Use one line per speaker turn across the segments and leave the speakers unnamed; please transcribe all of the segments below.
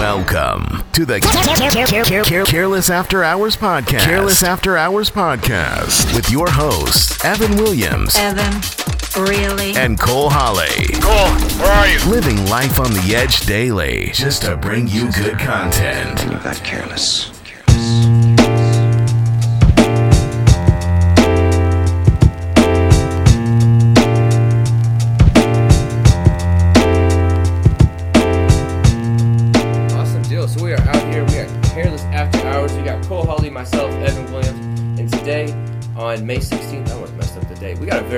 Welcome to the Careless After Hours podcast. Careless After Hours podcast with your hosts Evan Williams
Evan, really?
and Cole Holly.
Cole, where are you?
Living life on the edge daily just to bring you good content.
You got careless.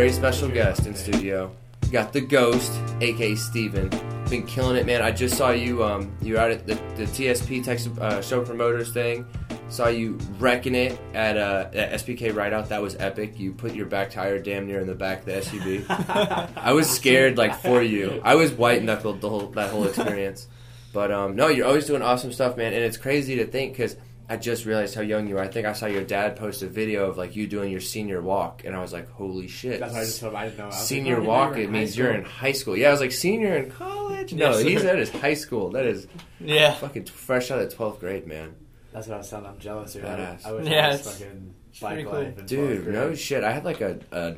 Very special guest in studio. We got the Ghost, aka Steven. Been killing it, man. I just saw you. Um, you out at the, the TSP Texas uh, Show Promoters thing. Saw you wrecking it at, uh, at SPK Rideout. That was epic. You put your back tire damn near in the back of the SUV. I was scared like for you. I was white knuckled the whole that whole experience. But um, no, you're always doing awesome stuff, man. And it's crazy to think because I just realized how young you are. I think I saw your dad post a video of like you doing your senior walk, and I was like, "Holy shit!"
That's what I just told him. I didn't know. I was like,
senior
oh,
walk. It means you're in high school. Yeah, I was like senior in college. No,
Yes,
he's at his high school. That is
Yeah.
fucking fresh out of twelfth grade, man.
That's what I was telling. I'm jealous. Dude.
Badass.
I wish
Yeah,
I was
it's
fucking bike
cool.
life
Dude, no shit. I had like a, a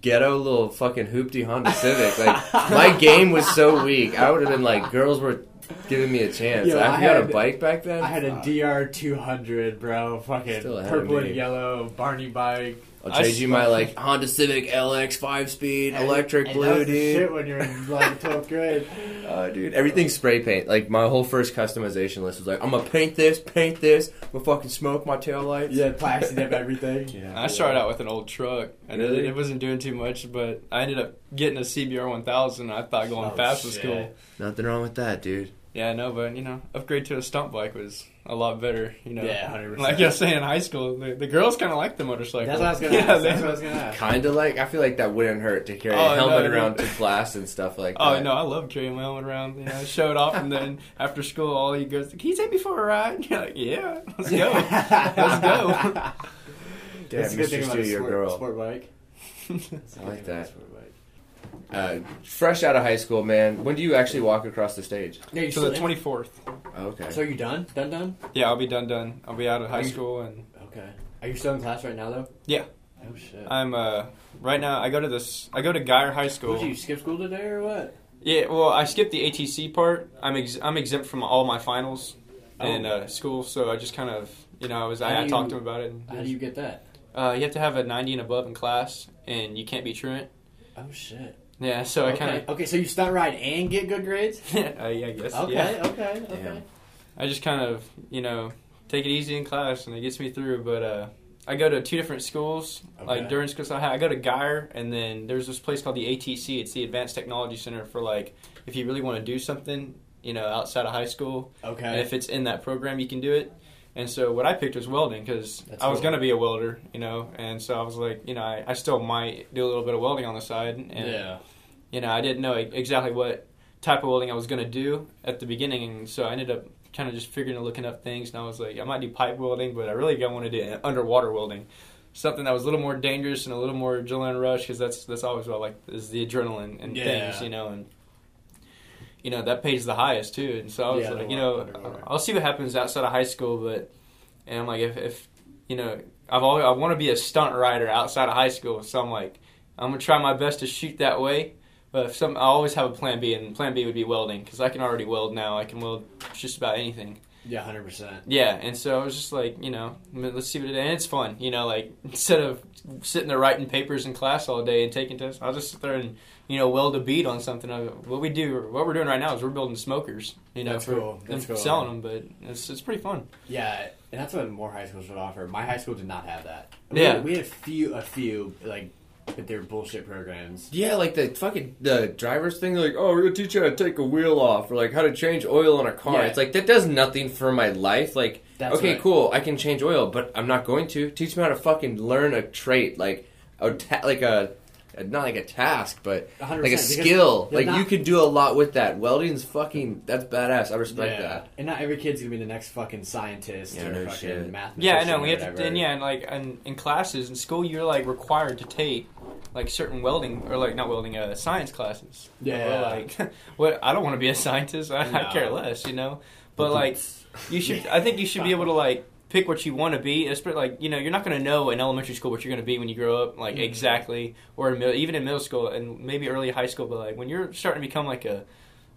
ghetto little fucking hoopty Honda Civic. Like my game was so weak. I would have been like, girls were giving me a chance.
Yo,
I,
I
you had a bike back then.
I had a
Fuck.
DR 200, bro. Fucking
Still ahead of
purple and yellow Barney bike.
I'll
I
trade you my like Honda Civic LX five speed
And-
electric
and
blue,
that was the
dude.
Shit when you're in like 12th grade.
Oh, dude, everything's spray paint. Like my whole first customization list was like, I'm gonna paint this, paint this. I'm gonna fucking smoke my tail lights.
Yeah, plastic up everything. Yeah.
I started out with an old truck, and
Really?
it, it wasn't doing too much, but I ended up getting a CBR 1000. I thought going
Oh,
fast was cool.
Nothing wrong with that, dude.
Yeah, I know, but you know, upgrade to a stunt bike was a lot better. You know,
Yeah, 100%.
like I was saying in high school, the, the girls kind of like the motorcycle.
That's what I was gonna
yeah,
ask. That's what I was gonna ask.
Kinda like I feel like that wouldn't hurt to carry
Oh,
a helmet
no, no.
around to class and stuff like
Oh
that.
no, I love carrying my helmet around. You know, show it off, and then after school, all he goes, can you take me for a ride? And you're like, yeah, let's go, let's go.
Damn,
That's a good
Mr.
thing about a
your
sport,
girl.
sport bike.
I like
Good thing about
that.
A sport bike.
Uh, fresh out of high school, man. When do you actually walk across the stage?
Yeah, you
So the 24th.
Oh, okay.
So are you done? Done? Done?
Yeah, I'll be done. Done. I'll be out of high
you-
school, and
Okay. Are you still in class right now though?
Yeah.
Oh shit.
I'm uh right now. I go to this. I go to Guyer High School.
Did you skip school today or what?
Yeah, well, I skipped the ATC part. I'm ex- I'm exempt from all my finals in
Oh.
uh, school, so I just kind of you know I was
How
I, I talked to him about it. And
How do you get that?
uh, you have to have a 90 and above in class, and you can't be truant.
Oh shit.
Yeah, so I
okay.
kind
okay, so you stunt ride and get good grades?
uh, yeah, I guess
Okay,
yeah.
okay, okay.
Damn.
I just kind of you know take it easy in class, and it gets me through. But uh, I go to two different schools.
Okay.
Like during school, so I, go to Guyer, and then there's this place called the ATC. It's the Advanced Technology Center for like if you really want to do something, you know, outside of high school. And
Okay.
if it's in that program, you can do it. And so what I picked was welding because I was going to be a welder, you know. And so I was like, you know, I, I still might do a little bit of welding on the side. And,
yeah.
you know, I didn't know exactly what type of welding I was going to do at the beginning. And so I ended up kind of just figuring and looking up things. And I was like, I might do pipe welding, but I really want to do underwater welding. Something that was a little more dangerous and a little more adrenaline rush because that's that's always what I like is the adrenaline and
Yeah.
things, you know. And you know that pays the highest too. And so I was
Yeah,
like, you know. I'll see what happens outside of high school, but and I'm like, if, if you know, I've always I want to be a stunt rider outside of high school, so I'm like, I'm gonna try my best to shoot that way. But if some, I always have a plan B, and plan B would be welding because I can already weld now. I can weld just about anything.
Yeah, hundred percent.
Yeah, and so I was just like, you know, let's see what it. And it's fun, you know, like instead of sitting there writing papers in class all day and taking tests, I'll just sit there and you know weld a bead on something. I- What we do, what we're doing right now is we're building smokers, you know,
That's
for
cool. That's cool.
selling them. But it's it's pretty fun.
Yeah, and that's what more high schools would offer. My high school did not have that.
Yeah.
we, we had a few, a few like, but they're bullshit programs.
Yeah, like the fucking the driver's thing. Like, oh, we're gonna teach you how to take a wheel off, or like how to change oil on a car.
Yeah.
It's like that does nothing for my life. Like,
That's
okay,
right.
cool, I can change oil, but I'm not going to teach me how to fucking learn a trait, like a ta- like a not like a task, but
100%,
like a skill.
you're
Like you
not-
could do a lot with that. Welding's fucking that's badass. I respect that.
and not every kid's gonna be the next fucking scientist
Yeah,
or
no
fucking
shit.
mathematician.
Yeah, I know. We have to, and yeah, and like in, in classes in school, you're like required to take like certain welding or like not welding, uh, science classes.
Yeah.
Or, like what? I don't want to be a scientist. I, I care less, you know. but like you should. I think you should be able to like pick what you want to be. It's like you know you're not going to know in elementary school what you're going to be when you grow up, like
Mhm.
exactly, or in, mid- even in middle school and maybe early high school. But like when you're starting to become like a,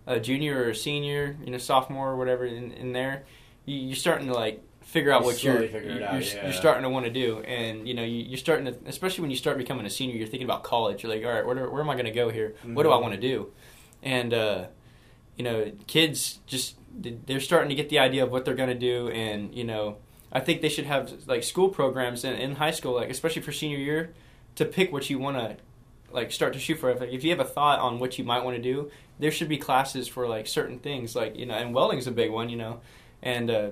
a junior or a senior, you know, sophomore or whatever in, in there, you, you're starting to like figure out
You
what you're you're,
out, yeah.
you're starting to want to do, and you know you, you're starting to, especially when you start becoming a senior, you're thinking about college. You're like, all right, where, do- where am I going to go here? What do I
Mhm.
want to do? And uh, you know, kids just they're starting to get the idea of what they're going to do, and you know, I think they should have like school programs in, in high school, like especially for senior year, to pick what you want to like start to shoot for. If, if you have a thought on what you might want to do, there should be classes for like certain things, like you know, and welding's a big one, you know, and uh,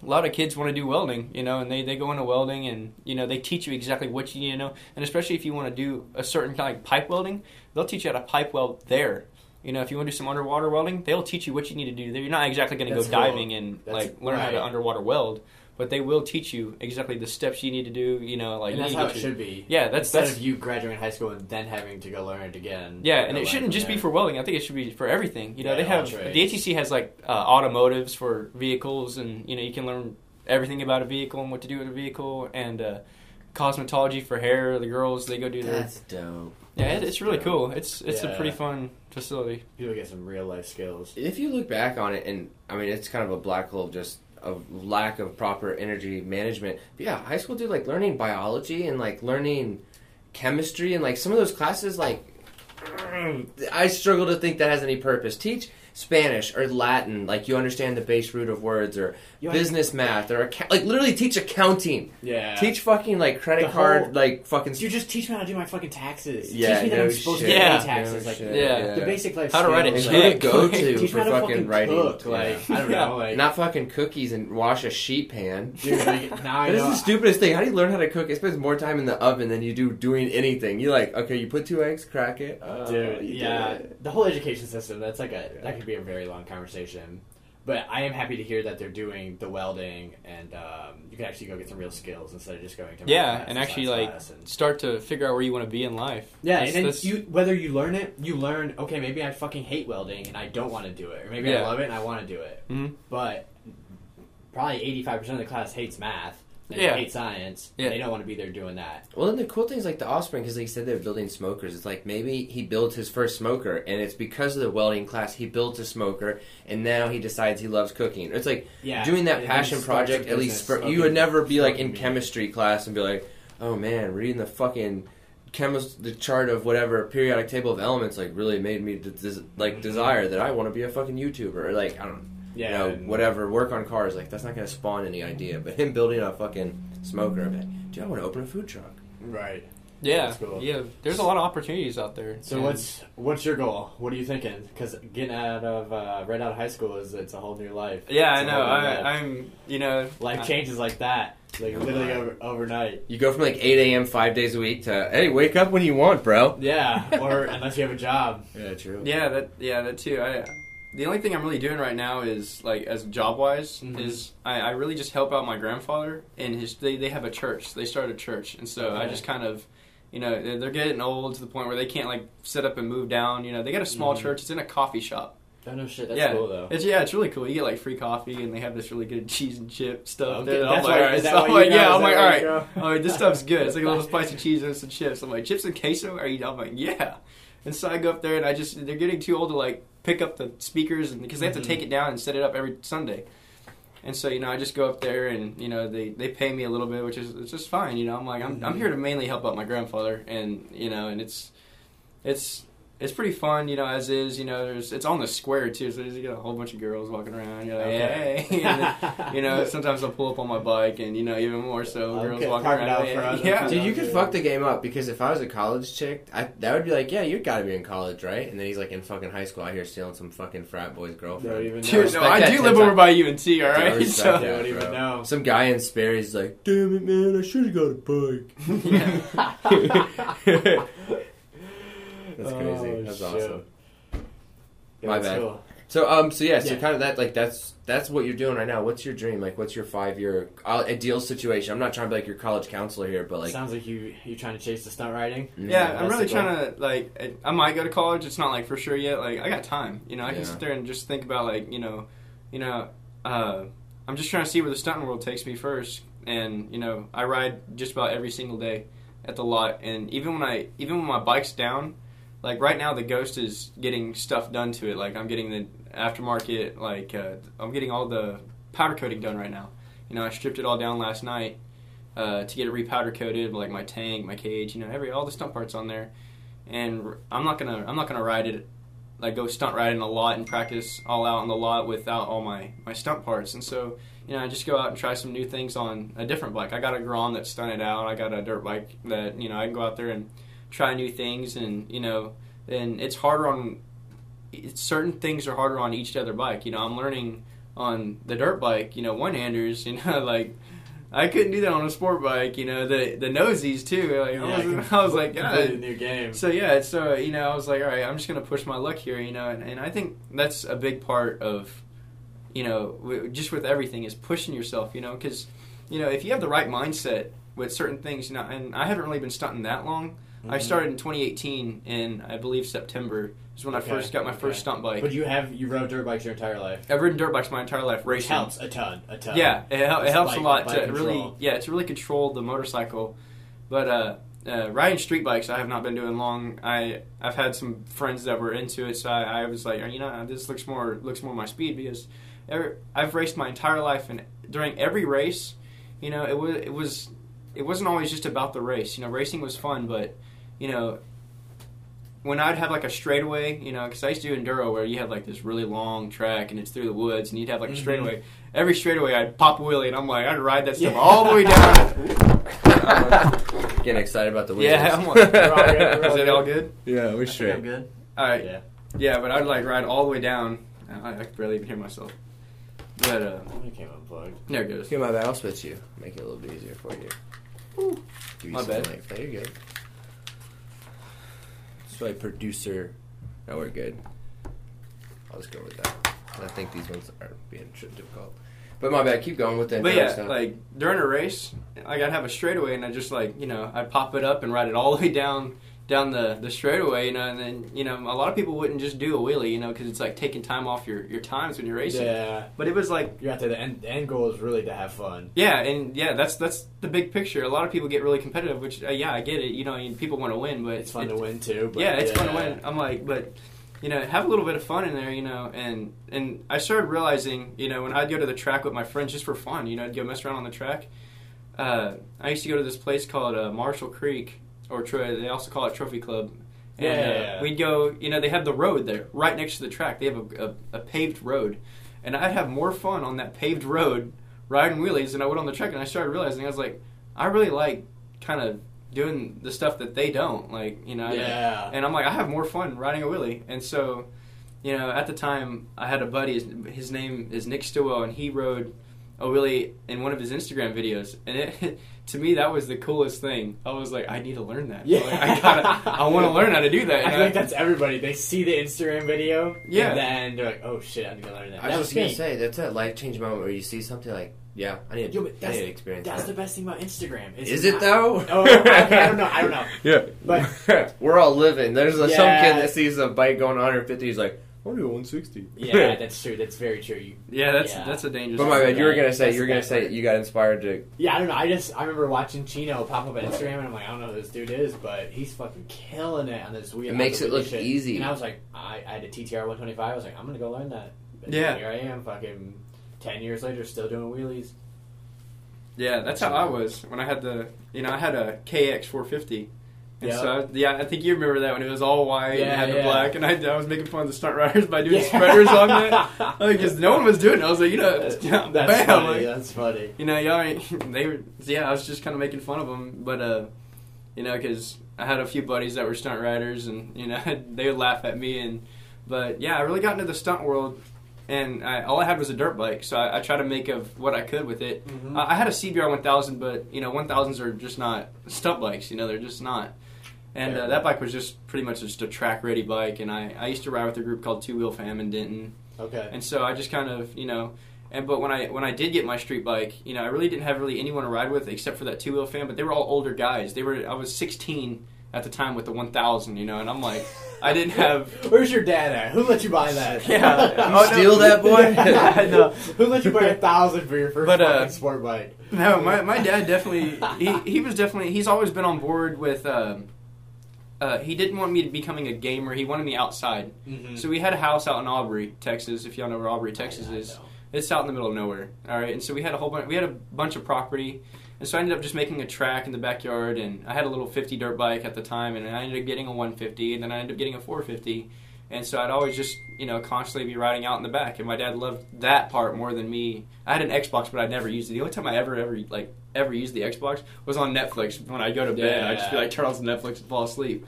a lot of kids want to do welding, you know, and they, they go into welding and, you know, they teach you exactly what you need to know. And especially if you want to do a certain kind of like pipe welding, they'll teach you how to pipe weld there. You know, if you want to do some underwater welding, they'll teach you what you need to do there. You're not exactly going to go
cool.
diving and
That's-
like learn how to underwater weld, but they will teach you exactly the steps you need to do, you know, like
and that's how it
get
should be.
Yeah, that's
Instead
that's
of you graduating high school and then having to go learn it again.
yeah, and it shouldn't
from
just be for welding. I think it should be for everything. You know,
Yeah,
they have
trades.
the ATC has like uh, automotives for vehicles, and you know you can learn everything about a vehicle and what to do with a vehicle, and uh, cosmetology for hair. The girls they go do their
That's dope.
yeah, it, it's really
dope.
cool. It's it's a pretty fun facility.
People get some real life skills.
If you look back on it, and I mean, it's kind of a black hole of just of lack of proper energy management. But yeah, high school dude, like learning biology and like learning chemistry and like some of those classes, like I struggle to think that has any purpose. Teach Spanish or Latin, like you understand the base root of words, or
You
business math, or acca- like literally teach accounting.
Yeah.
Teach fucking like credit
The
card,
whole-
like fucking.
You just teach me how to do my fucking taxes.
Yeah,
teach me that
no
I'm supposed
shit.
to
Yeah.
pay taxes.
No
like
shit,
Yeah.
the basic life
How to write a
skills.
And to
check.
go to
Teach me
for
how
fucking
fucking
writing.
cook.
Yeah.
Like I don't
Yeah.
know. Like
Not fucking cookies and wash a sheet pan.
dude, like, now I
That is
know.
the stupidest thing. How do you learn how to cook? It spends more time in the oven than you do doing anything. You like, okay, you put two eggs, crack it. Oh,
Dude, yeah,
it.
the whole education system. That's like a that could be a very long conversation. But I am happy to hear that they're doing the welding, and um, you can actually go get some real skills instead of just going to
Yeah, and actually like
and-
start to figure out where you want to be in life.
yeah,
That's-
and then
that's-
you whether you learn it, you learn. Okay, maybe I fucking hate welding and I don't want to do it, or maybe I love it and I want to do it.
Mhm.
But probably eighty five percent of the class hates math. And
Yeah.
hate science.
Yeah.
And they don't want to be there doing that.
Well, then the cool thing is like the offspring, because like he said they're building smokers. It's like maybe he built his first smoker, and it's because of the welding class he built a smoker, and now he decides he loves cooking. It's like
Yeah,
doing that
and
passion project. At least
business
spur- you would never be like in
smoking meat.
chemistry class and be like, oh man, reading the fucking chemist the chart of whatever periodic table of elements like really made me de- des- like desire that I want to be a fucking YouTuber or like I don't know.
Yeah,
you know,
and-
whatever, work on cars, like that's not gonna spawn any idea. But him building a fucking smoker, I'm like, dude, I want to open a food truck.
Right.
Yeah,
That's cool.
yeah. There's a lot of opportunities out there.
So
And-
what's what's your goal? What are you thinking? Because getting out of uh, right out of high school is it's a whole new life.
Yeah, I
It's a
know. I, I'm, you know,
life
I-
changes like that, like
No
literally over, overnight.
You go from like 8 a.m. five days a week to hey, wake up when you want, bro.
Yeah, or unless you have a job.
Yeah, true.
Yeah, that yeah, that too. I the only thing I'm really doing right now is like as job wise
Mhm.
is I, I really just help out my grandfather and his they, they have a church. They started a church, and so I just kind of you know they're, they're getting old to the point where they can't like set up and move down. You know they got a small
Mhm.
church. It's in a coffee shop.
Oh no shit, that's
yeah,
cool though.
It's yeah, it's really cool. You get like free coffee, and they have this really good cheese and chip stuff.
Okay,
there.
that's
I'm like,
why-
all right,
that
so
why
I'm like,
go?
yeah,
Is
I'm like,
why
all
you
right.
go?
I'm like, this stuff's good. It's like a little spicy cheese and some chips. I'm like, chips and queso? Are you? I'm like, yeah. And so I go up there, and I just they're getting too old to like pick up the speakers, and because they have to take it down and set it up every Sunday. And so you know, I just go up there, and you know, they they pay me a little bit, which is it's just fine. You know, I'm like, I'm I'm
Mhm.
here to mainly help out my grandfather, and you know, and it's it's. It's pretty fun, you know, as is. You know, there's it's on the square too, so there's you know, a whole bunch of girls walking around. You're like,
Okay.
hey, then, you know, sometimes I'll pull up on my bike, and you know, even more so, girls
Okay,
walking around.
out
yeah,
front.
yeah.
Dude, you could
Yeah.
fuck the game up because if I was a college chick, I, that would be like, yeah, you gotta be in college, right? And then he's like in fucking high school out here stealing some fucking frat boy's girlfriend.
Don't even know.
Dude, no, I do live over by UNT, all right.
I
right. So,
that,
Don't even
bro.
know.
Some guy in Sperry's like, damn it, man, I should have got a bike.
yeah.
That's crazy.
Oh,
that's
shit.
awesome.
Yeah,
My bad.
cool.
So um, so yeah, so
Yeah.
kind of that like that's that's what you're doing right now. What's your dream? Like, what's your five year uh, ideal situation? I'm not trying to be like your college counselor here, but like,
Sounds like you you're trying to chase the stunt riding.
Yeah, I'm really trying to like. I- I might go to college. It's not like for sure yet. Like I got time. You know, I can sit there and just think about like you know, you know, uh, I'm just trying to see where the stunt world takes me first. And you know, I ride just about every single day at the lot, and even when I even when my bike's down, like right now the Ghost is getting stuff done to it. Like I'm getting the aftermarket, like uh, I'm getting all the powder coating done right now. You know, I stripped it all down last night uh, to get it repowder coated, like my tank, my cage, you know, every all the stunt parts on there. And I'm not gonna I'm not gonna ride it like go stunt riding a lot and practice all out on the lot without all my my stunt parts. And so you know, I just go out and try some new things on a different bike. I got a Grom that's stunted out. I got a dirt bike that you know I can go out there and try new things, and you know, and it's harder on it's, certain things are harder on each other bike. You know, I'm learning on the dirt bike. You know, one handers. You know, like. I couldn't do that on a sport bike, you know. The the nosies too. Like, I, was, I was like, God.
new game.
So yeah, so you know, I was like, all right, I'm just gonna push my luck here, you know, and, and I think that's a big part of, you know, w- just with everything is pushing yourself, you know, because, you know, if you have the right mindset with certain things, you know, and I haven't really been stunting that long. I
Mhm.
started in 2018 in I believe September is when I first got my
okay.
first stunt bike.
But you have you rode dirt bikes your entire life.
I've ridden dirt bikes my entire life,
Which
racing.
helps a ton, a ton.
Yeah, it, hel- it
It's
helps a lot
bike
to really yeah to really control the motorcycle. But uh, uh, riding street bikes, I have not been doing long. I I've had some friends that were into it, so I, I was like, you know, this looks more looks more my speed because every, I've raced my entire life, and during every race, you know, it was it was it wasn't always just about the race. You know, racing was fun, but you know. When I'd have like a straightaway, you know, because I used to do enduro where you have like this really long track and it's through the woods, and you'd have like a
Mhm.
straightaway every straightaway I'd pop a wheelie and I'm like I'd ride that stuff
Yeah.
all the way down.
Getting excited about the wheels.
yeah, I'm like,
We're all good, we're
is it all
good.
good?
yeah, we're
I'm good.
All right,
Yeah.
yeah, but I'd like ride all the way down. I, I could barely even hear myself. But uh,
I came unplugged.
there it goes.
Okay, my bad. I'll switch you. Make it a little bit easier for you. Give you
My
some
bad.
length. No, you're good. Why producer. No, we're good. I'll just go with that. I think these ones are being difficult. But my bad. Keep going with that.
But yeah,
stuff.
like during a race, like I'd have a straightaway and I just like you know I'd pop it up and ride it all the way down down the the straightaway, you know, and then you know a lot of people wouldn't just do a wheelie, you know, because it's like taking time off your your times when you're racing.
Yeah.
But it was like
You're out there. The end, the end goal is really to have fun.
Yeah, and yeah, that's that's the big picture. A lot of people get really competitive, which uh, yeah, I get it. You know, and people want to win, but
It's fun
it-
to win too. But
yeah, it's fun to win. I'm like, but you know, have a little bit of fun in there, you know. And and I started realizing, you know, when I'd go to the track with my friends just for fun, you know, I'd go mess around on the track. Uh, I used to go to this place called uh, Marshall Creek, or Tro- they also call it Trophy Club. And,
Yeah,
uh, we'd go. You know, they have the road there, right next to the track. They have a, a, a paved road, and I'd have more fun on that paved road riding wheelies than I would on the track. And I started realizing I was like, I really like kind of doing the stuff that they don't like. You know,
Yeah.
and I'm like, I have more fun riding a wheelie. And so, you know, at the time, I had a buddy. His, his name is Nick Stillwell, and he rode a wheelie in one of his Instagram videos. And it, to me, that was the coolest thing. I was like, I need to learn that.
Yeah.
Like, I gotta, I want to learn how to do that.
I
And
feel like that's everybody. They see the Instagram video,
Yeah.
and then they're like, "Oh shit, I need to learn that."
I
that
was just gonna say that's a life changing moment where you see something like, yeah, I need,
Yo,
to
but
I
that's,
need to experience
that's the best thing about Instagram.
Is it
not-
though?
Oh, okay, I don't know. I don't know.
Yeah,
But-
we're all living. There's a, some kid that sees a bike going 150. He's like, I want to go 160.
Yeah, that's true. That's very true. You,
yeah, that's
Yeah.
that's a dangerous.
But my bad, you were gonna say you were gonna say you got inspired to.
yeah, I don't know. I just I remember watching Chino pop up on Instagram, and I'm like, I don't know who this dude is, but he's fucking killing it on this wheel.
It makes it look
shit.
easy.
And I was like, I, I had a TTR 125. I was like, I'm gonna go learn that. And
Yeah.
Here I am, fucking ten years later, still doing wheelies.
Yeah, that's how I was when I had the, you know, I had a KX 450. And
Yeah.
so, yeah, I think you remember that when it was all white and had the
yeah.
black, and I, I was making fun of the stunt riders by doing spreaders on that. Because no one was doing it. I was like, you know,
That's,
bam,
that's funny.
like,
That's funny.
you know, y'all, ain't- they were, yeah, I was just kind of making fun of them, but, uh, you know, because I had a few buddies that were stunt riders, and, you know, they would laugh at me, and, but yeah, I really got into the stunt world, and I, all I had was a dirt bike, so I, I tried to make of what I could with it.
Mhm.
Uh, I had a CBR 1000, but you know 1000s are just not stunt bikes. You know they're just not. And
Yeah.
uh, that bike was just pretty much just a track ready bike. And I, I used to ride with a group called Two Wheel Fam in Denton.
Okay.
And so I just kind of you know, and but when I when I did get my street bike, you know I really didn't have really anyone to ride with except for that Two Wheel Fam. But they were all older guys. They were I was 16 at the time with the 1000, you know, and I'm like, I didn't have.
Where's your dad at? Who let you buy that?
Yeah.
You
Oh, no.
steal that boy?
no.
Who let you buy a thousand for your first
But, uh,
sport bike?
No, my, my dad definitely he, he was definitely he's always been on board with um, uh, he didn't want me to becoming a gamer. He wanted me outside.
Mhm.
So we had a house out in Aubrey, Texas. If y'all know where Aubrey, Texas
I
is,
know.
it's out in the middle of nowhere. All right, and so we had a whole bunch. We had a bunch of property, and so I ended up just making a track in the backyard. And I had a little 50 dirt bike at the time, and I ended up getting a 150, and then I ended up getting a 450. And so I'd always just, you know, constantly be riding out in the back. And my dad loved that part more than me. I had an Xbox, but I'd never used it. The only time I ever, ever, like, ever used the Xbox was on Netflix. When I go to bed, I just be like, turn on Netflix and fall asleep.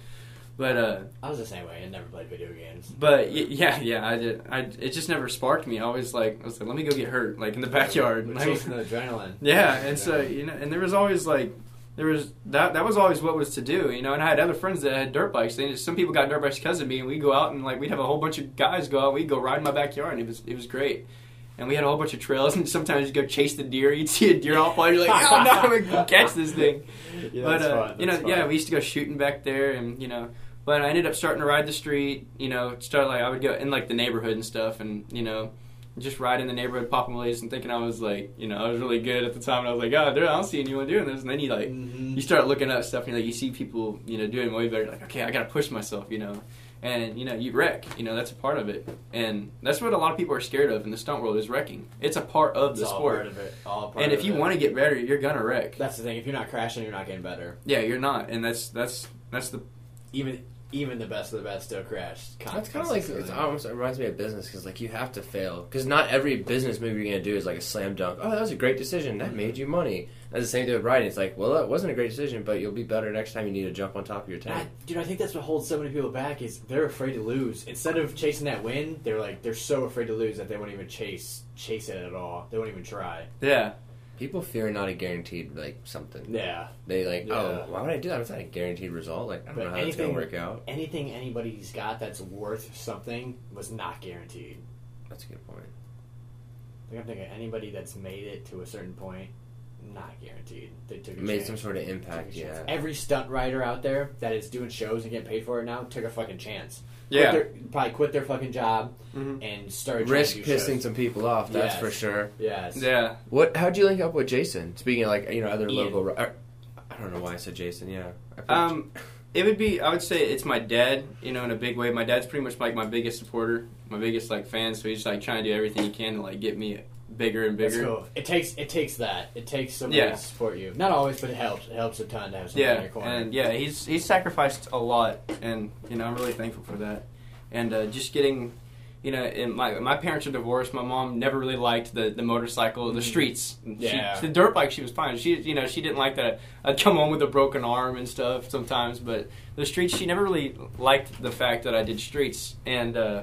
But, uh,
I was the same way. I never played video games.
but yeah, yeah, I did. I it just never sparked me. I always like I was like, let me go get hurt, like in the backyard. Like,
the adrenaline.
yeah, and so you know, and there was always like there was that that was always what was to do, you know. And I had other friends that had dirt bikes. They just, some people got dirt bikes because of me, and we would go out and like we'd have a whole bunch of guys go out. We'd go ride in my backyard, and it was it was great. And we had a whole bunch of trails, and sometimes you'd go chase the deer. You'd see a deer off, and you're like, oh no, I'm gonna catch this thing
Yeah,
but
that's
uh, you know, yeah, we used to go shooting back there, and you know, but I ended up starting to ride the street. You know, start like I would go in like the neighborhood and stuff, and you know, just ride in the neighborhood, popping wheelies, and thinking I was like, you know, I was really good at the time. And I was like, oh, dude, I don't see anyone doing this. And then you like,
Mhm.
you start looking up stuff, and like you see people, you know, doing way better. Like, okay, I gotta push myself, you know. And you know you wreck, you know that's a part of it, and that's what a lot of people are scared of in the stunt world is wrecking. It's a part of
It's
the
all
sport,
part of it. All part
and if you want to get better, you're gonna wreck.
that's the thing. If you're not crashing, you're not getting better.
Yeah, you're not, and that's that's that's the
Even even the best of the best still crash.
That's kind of like it's almost it reminds me of business because like you have to fail because not every business move you're gonna do is like a slam dunk. Oh, that was a great decision. That made you money. That's the same thing with writing. It's like, well, that wasn't a great decision, but you'll be better next time you need to jump on top of your
I, dude, I think that's what holds so many people back is they're afraid to lose. Instead of chasing that win, they're like they're so afraid to lose that they won't even chase chase it at all. They won't even try.
yeah.
People fear not a guaranteed like something.
Yeah.
They like, oh,
Yeah.
oh, why would I do that? It's not a guaranteed result. Like, I don't
But
know how it's gonna
anything-
work out.
Anything anybody's got that's worth something was not guaranteed.
That's a good point.
Like I'm thinking anybody that's made it to a certain point, not guaranteed. They took a
Made
chance.
some sort of impact. Yeah.
Every stunt rider out there that is doing shows and getting paid for it now took a fucking chance. Quit
Yeah.
their- probably quit their fucking job
Mhm.
and started trying
Risk
to
pissing
shows.
some people off. That's
Yes.
for sure.
Yes.
Yeah.
What? How'd you link up with Jason? Speaking of like you know other
Ian.
local. ri- er, I don't know why I said Jason. Yeah.
Um, it would be. I would say it's my dad. You know, in a big way. My dad's pretty much like my biggest supporter, my biggest like fan. So he's like trying to do everything he can to like get me bigger and
That's
bigger.
cool. It takes it takes that. It takes somebody
Yeah.
to support you. Not always, but it helps. It helps a ton to have somebody in
Yeah,
your corner.
and yeah, he's he's sacrificed a lot, and you know I'm really thankful for that. And uh, just getting, you know, and my my parents are divorced. My mom never really liked the the motorcycle, the
Mhm.
streets.
Yeah.
she, the dirt bike she was fine. She you know she didn't like that. I'd come home with a broken arm and stuff sometimes, but the streets she never really liked the fact that I did streets and. uh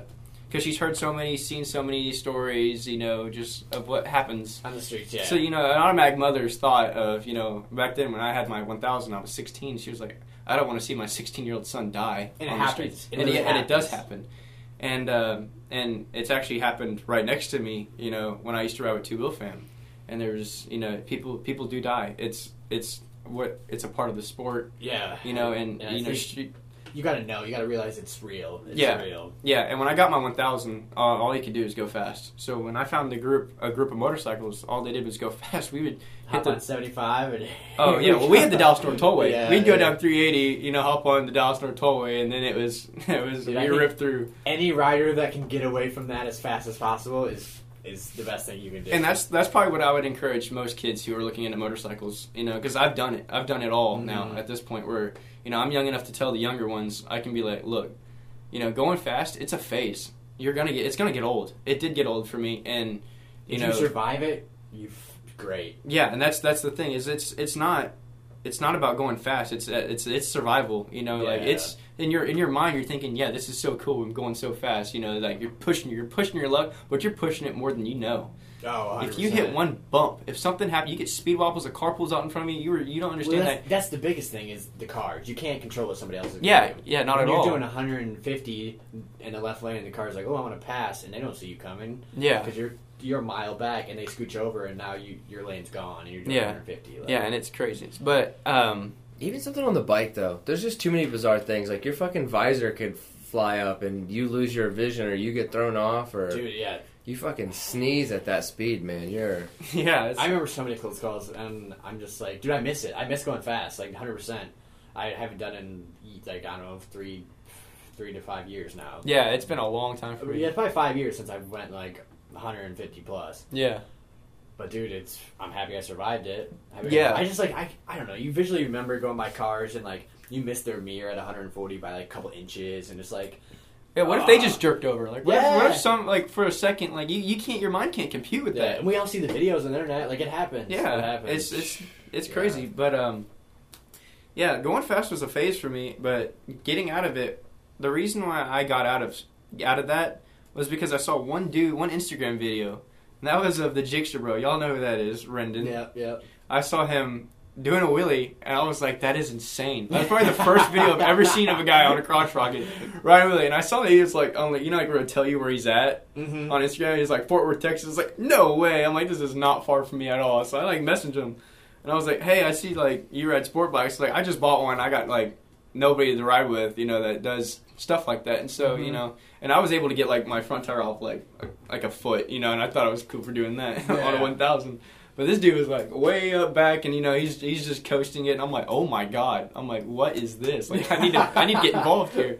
because she's heard so many, seen so many stories, you know, just of what happens
on the streets, yeah.
so you know, an automatic mother's thought of you know back then when I had my 1000, I was 16. She was like, I don't want to see my 16 year old son die
And it
on the
happens.
streets,
It
and, it, and it does happen. And um, and it's actually happened right next to me. You know, when I used to ride with Two Wheel Fam, and there's you know people people do die. It's it's what it's a part of the sport.
yeah,
You know, and,
I
you know.
You got to know. You got to realize it's real. It's
Yeah.
real.
Yeah, and when I got my 1000, uh, all you could do is go fast. So when I found the group, a group of motorcycles, all they did was go fast. We would hit
Hop
the
on seventy five and
Oh yeah, well we had the Dallas North Tollway.
Yeah,
We'd go
yeah.
down 380, you know, hop on the Dallas North Tollway, and then it was it was
Dude,
we ripped through.
Any rider that can get away from that as fast as possible is is the best thing you can do.
And that's that's probably what I would encourage most kids who are looking into motorcycles, you know, because I've done it. I've done it all now
Mhm.
at this point where you know I'm young enough to tell the younger ones I can be like, look, you know, going fast, it's a phase. You're gonna get it's gonna get old. It did get old for me, and you
if
know,
you survive it, you great.
Yeah, and that's that's the thing is it's it's not it's not about going fast. It's it's it's survival. You know, like it's in your in your mind you're thinking, yeah, this is so cool. I'm going so fast. You know, like you're pushing you're pushing your luck, but you're pushing it more than you know.
Oh,
If you hit one bump, if something happens, you get speed wobbles, a car pulls out in front of you. You were, you don't
well,
understand
that's,
that.
that's the biggest thing is the cars. You can't control what somebody else is
Yeah,
doing.
yeah, yeah, not
when
at
you're
all.
doing 150 in the left lane, and the car's like, "Oh, I want to pass," and they don't see you coming
yeah,
because you're you're a mile back, and they scooch over, and now you your lane's gone, and you're doing
Yeah.
150. Like,
yeah, and it's crazy. But um,
Even something on the bike though. There's just too many bizarre things. Like your fucking visor could fly up and you lose your vision, or you get thrown off, or
Dude, yeah.
You fucking sneeze at that speed, man. You're
yeah, it's,
I remember so many close calls, and I'm just like, dude, I miss it. I miss going fast, like 100. percent I haven't done it in like I don't know three, three to five years now.
yeah, it's been a long time for me.
Yeah, it's probably five years since I went like 150 plus.
Yeah,
But dude, it's I'm happy I survived it. Happy
Yeah.
I just like I I don't know. You visually remember going by cars and like you missed their mirror at 140 by like a couple inches, and just like
yeah. What if they just jerked over? Like, what, if, what if some like for a second, like you, you can't, your mind can't compute with
yeah.
that.
And we all see the videos on the internet. Like it happens.
Yeah,
it happens.
it's it's it's
Yeah.
crazy, but um, yeah, going fast was a phase for me, but getting out of it, the reason why I got out of out of that was because I saw one dude, one Instagram video, and that was of the Jigster Bro. Y'all know who that is, Rendon.
yeah, yeah.
I saw him doing a wheelie, and I was like, that is insane. That's probably the first video I've ever seen of a guy on a crotch rocket riding a wheelie. And I saw that he was like, on like, you know, like where it'll tell you where he's at
Mm-hmm.
on Instagram. He's like Fort Worth, Texas. Like, no way. I'm like, this is not far from me at all. So I like messaged him, and I was like, hey, I see like you ride sport bikes. Like, I just bought one. I got like nobody to ride with, you know, that does stuff like that. And so
Mhm.
you know, and I was able to get like my front tire off like like a foot, you know, and I thought it was cool for doing that on a 1000. But this dude was like way up back, and you know he's he's just coasting it, and I'm like, oh my god, I'm like, what is this? Like, I need to I need to get involved here.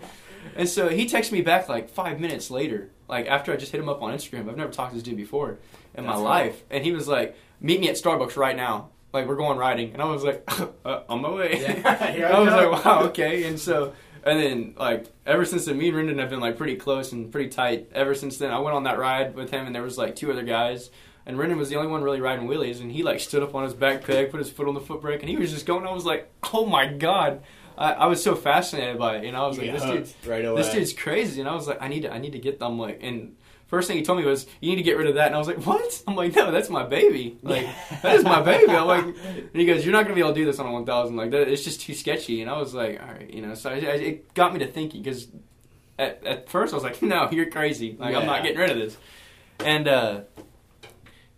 And so he texted me back like five minutes later, like after I just hit him up on Instagram. I've never talked to this dude before in my
That's
life, and he was like, meet me at Starbucks right now. Like we're going riding, and I was like, uh, on my way.
Yeah, I
I was
go.
like, wow, okay. And so, and then like ever since then, me and Rendon have been like pretty close and pretty tight. Ever since then, I went on that ride with him, and there was like two other guys. And Rendon was the only one really riding wheelies, and he like stood up on his back peg, put his foot on the foot brake, and he was just going. I was like, oh my god, I, I was so fascinated by it, and I was like, this dude,
right away.
this dude's crazy, and I was like, I need to, I need to get them like, and first thing he told me was, you need to get rid of that, and I was like, what? I'm like, no, that's my baby, like that is my baby. I'm like, and he goes, you're not gonna be able to do this on a 1000, like that, it's just too sketchy, and I was like, all right, you know, so I, I, it got me to thinking because at, at first I was like, no, you're crazy, like I'm not getting rid of this, and uh,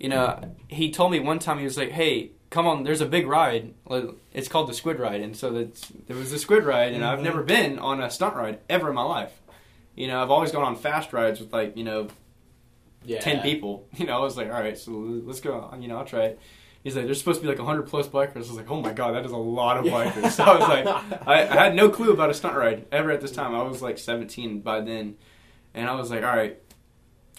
you know, he told me one time he was like, hey. Come on, there's a big ride. It's called the Squid Ride, and so that's, there was the Squid Ride, and I've
Mhm.
never been on a stunt ride ever in my life. You know, I've always gone on fast rides with like you know
yeah.
ten people. You know, I was like, all right, so let's go. You know, I'll try it. He's like, there's supposed to be like hundred plus bikers. I was like, oh my god, that is a lot of bikers. So I was like, I, I had no clue about a stunt ride ever at this time. I was like 17 by then, and I was like, all right,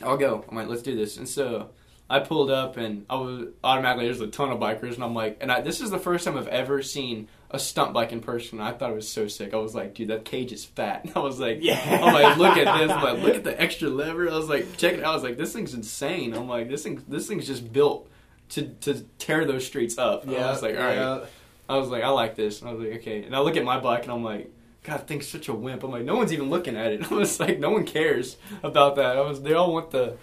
I'll go. I'm like, let's do this. And so I pulled up, and I was automatically there's a ton of bikers, and I'm like, and I, this is the first time I've ever seen a stunt bike in person. I thought it was so sick. I was like, dude, that cage is fat. I was like,
Yeah.
I'm like, look at this. I'm like, look at the extra lever. I was like, check it out. I was like, this thing's insane. I'm like, this thing, this thing's just built to to tear those streets up. And I was like, all right.
yeah.
I was like, I like this. And I was like, okay. And I look at my bike, and I'm like, God, thing's such a wimp. I'm like, no one's even looking at it. I was like, no one cares about that. I was, they all want the,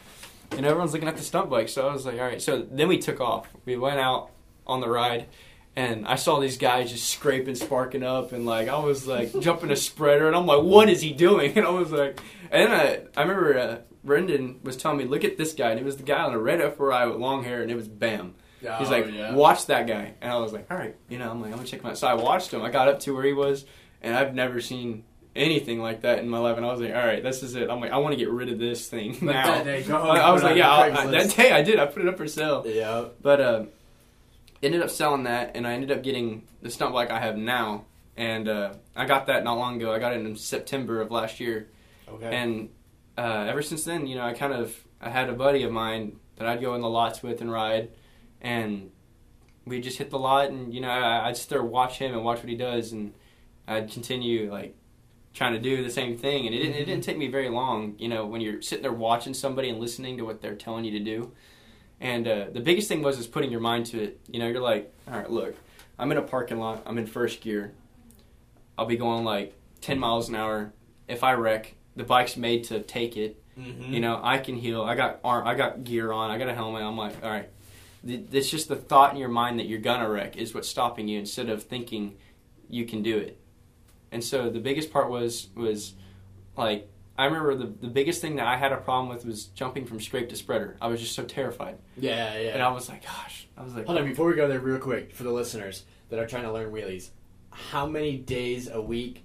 know, everyone's looking at the stunt bike. So I was like, all right. So then we took off. We went out on the ride. And I saw these guys just scraping, sparking up, and like I was like jumping a spreader, and I'm like, "What is he doing?" And I was like, and then I, I remember uh, Rendon was telling me, "Look at this guy," and it was the guy on a red F4i with long hair, and it was Bam. He's
Oh,
like,
yeah.
watch that guy. And I was like, all right, you know, I'm like, I'm gonna check him out. So I watched him. I got up to where he was, and I've never seen anything like that in my life. And I was like, all right, this is it. I'm like, I want to get rid of this thing
Like
now.
that day, go home,
I, I was like, yeah, I, that day I did. I put it up for sale.
Yeah.
But uh, ended up selling that, and I ended up getting the stunt bike I have now. And uh, I got that not long ago. I got it in September of last year.
Okay.
And uh, ever since then, you know, I kind of I had a buddy of mine that I'd go in the lots with and ride, and we just hit the lot, and you know, I, I'd sit there watch him and watch what he does, and I'd continue like trying to do the same thing, and it didn't, it didn't take me very long, you know, when you're sitting there watching somebody and listening to what they're telling you to do. And uh, the biggest thing was is putting your mind to it. You know, you're like, all right, look, I'm in a parking lot. I'm in first gear. I'll be going like 10 miles an hour. If I wreck, the bike's made to take it.
Mhm.
You know, I can heal. I got arm, I got gear on. I got a helmet. I'm like, all right. It's just the thought in your mind that you're gonna wreck is what's stopping you instead of thinking you can do it. And so the biggest part was was like I remember the the biggest thing that I had a problem with was jumping from scrape to spreader. I was just so terrified,
yeah, yeah.
and I was like, gosh, I was like,
Hold on, before we go there, real quick, for the listeners that are trying to learn wheelies, how many days a week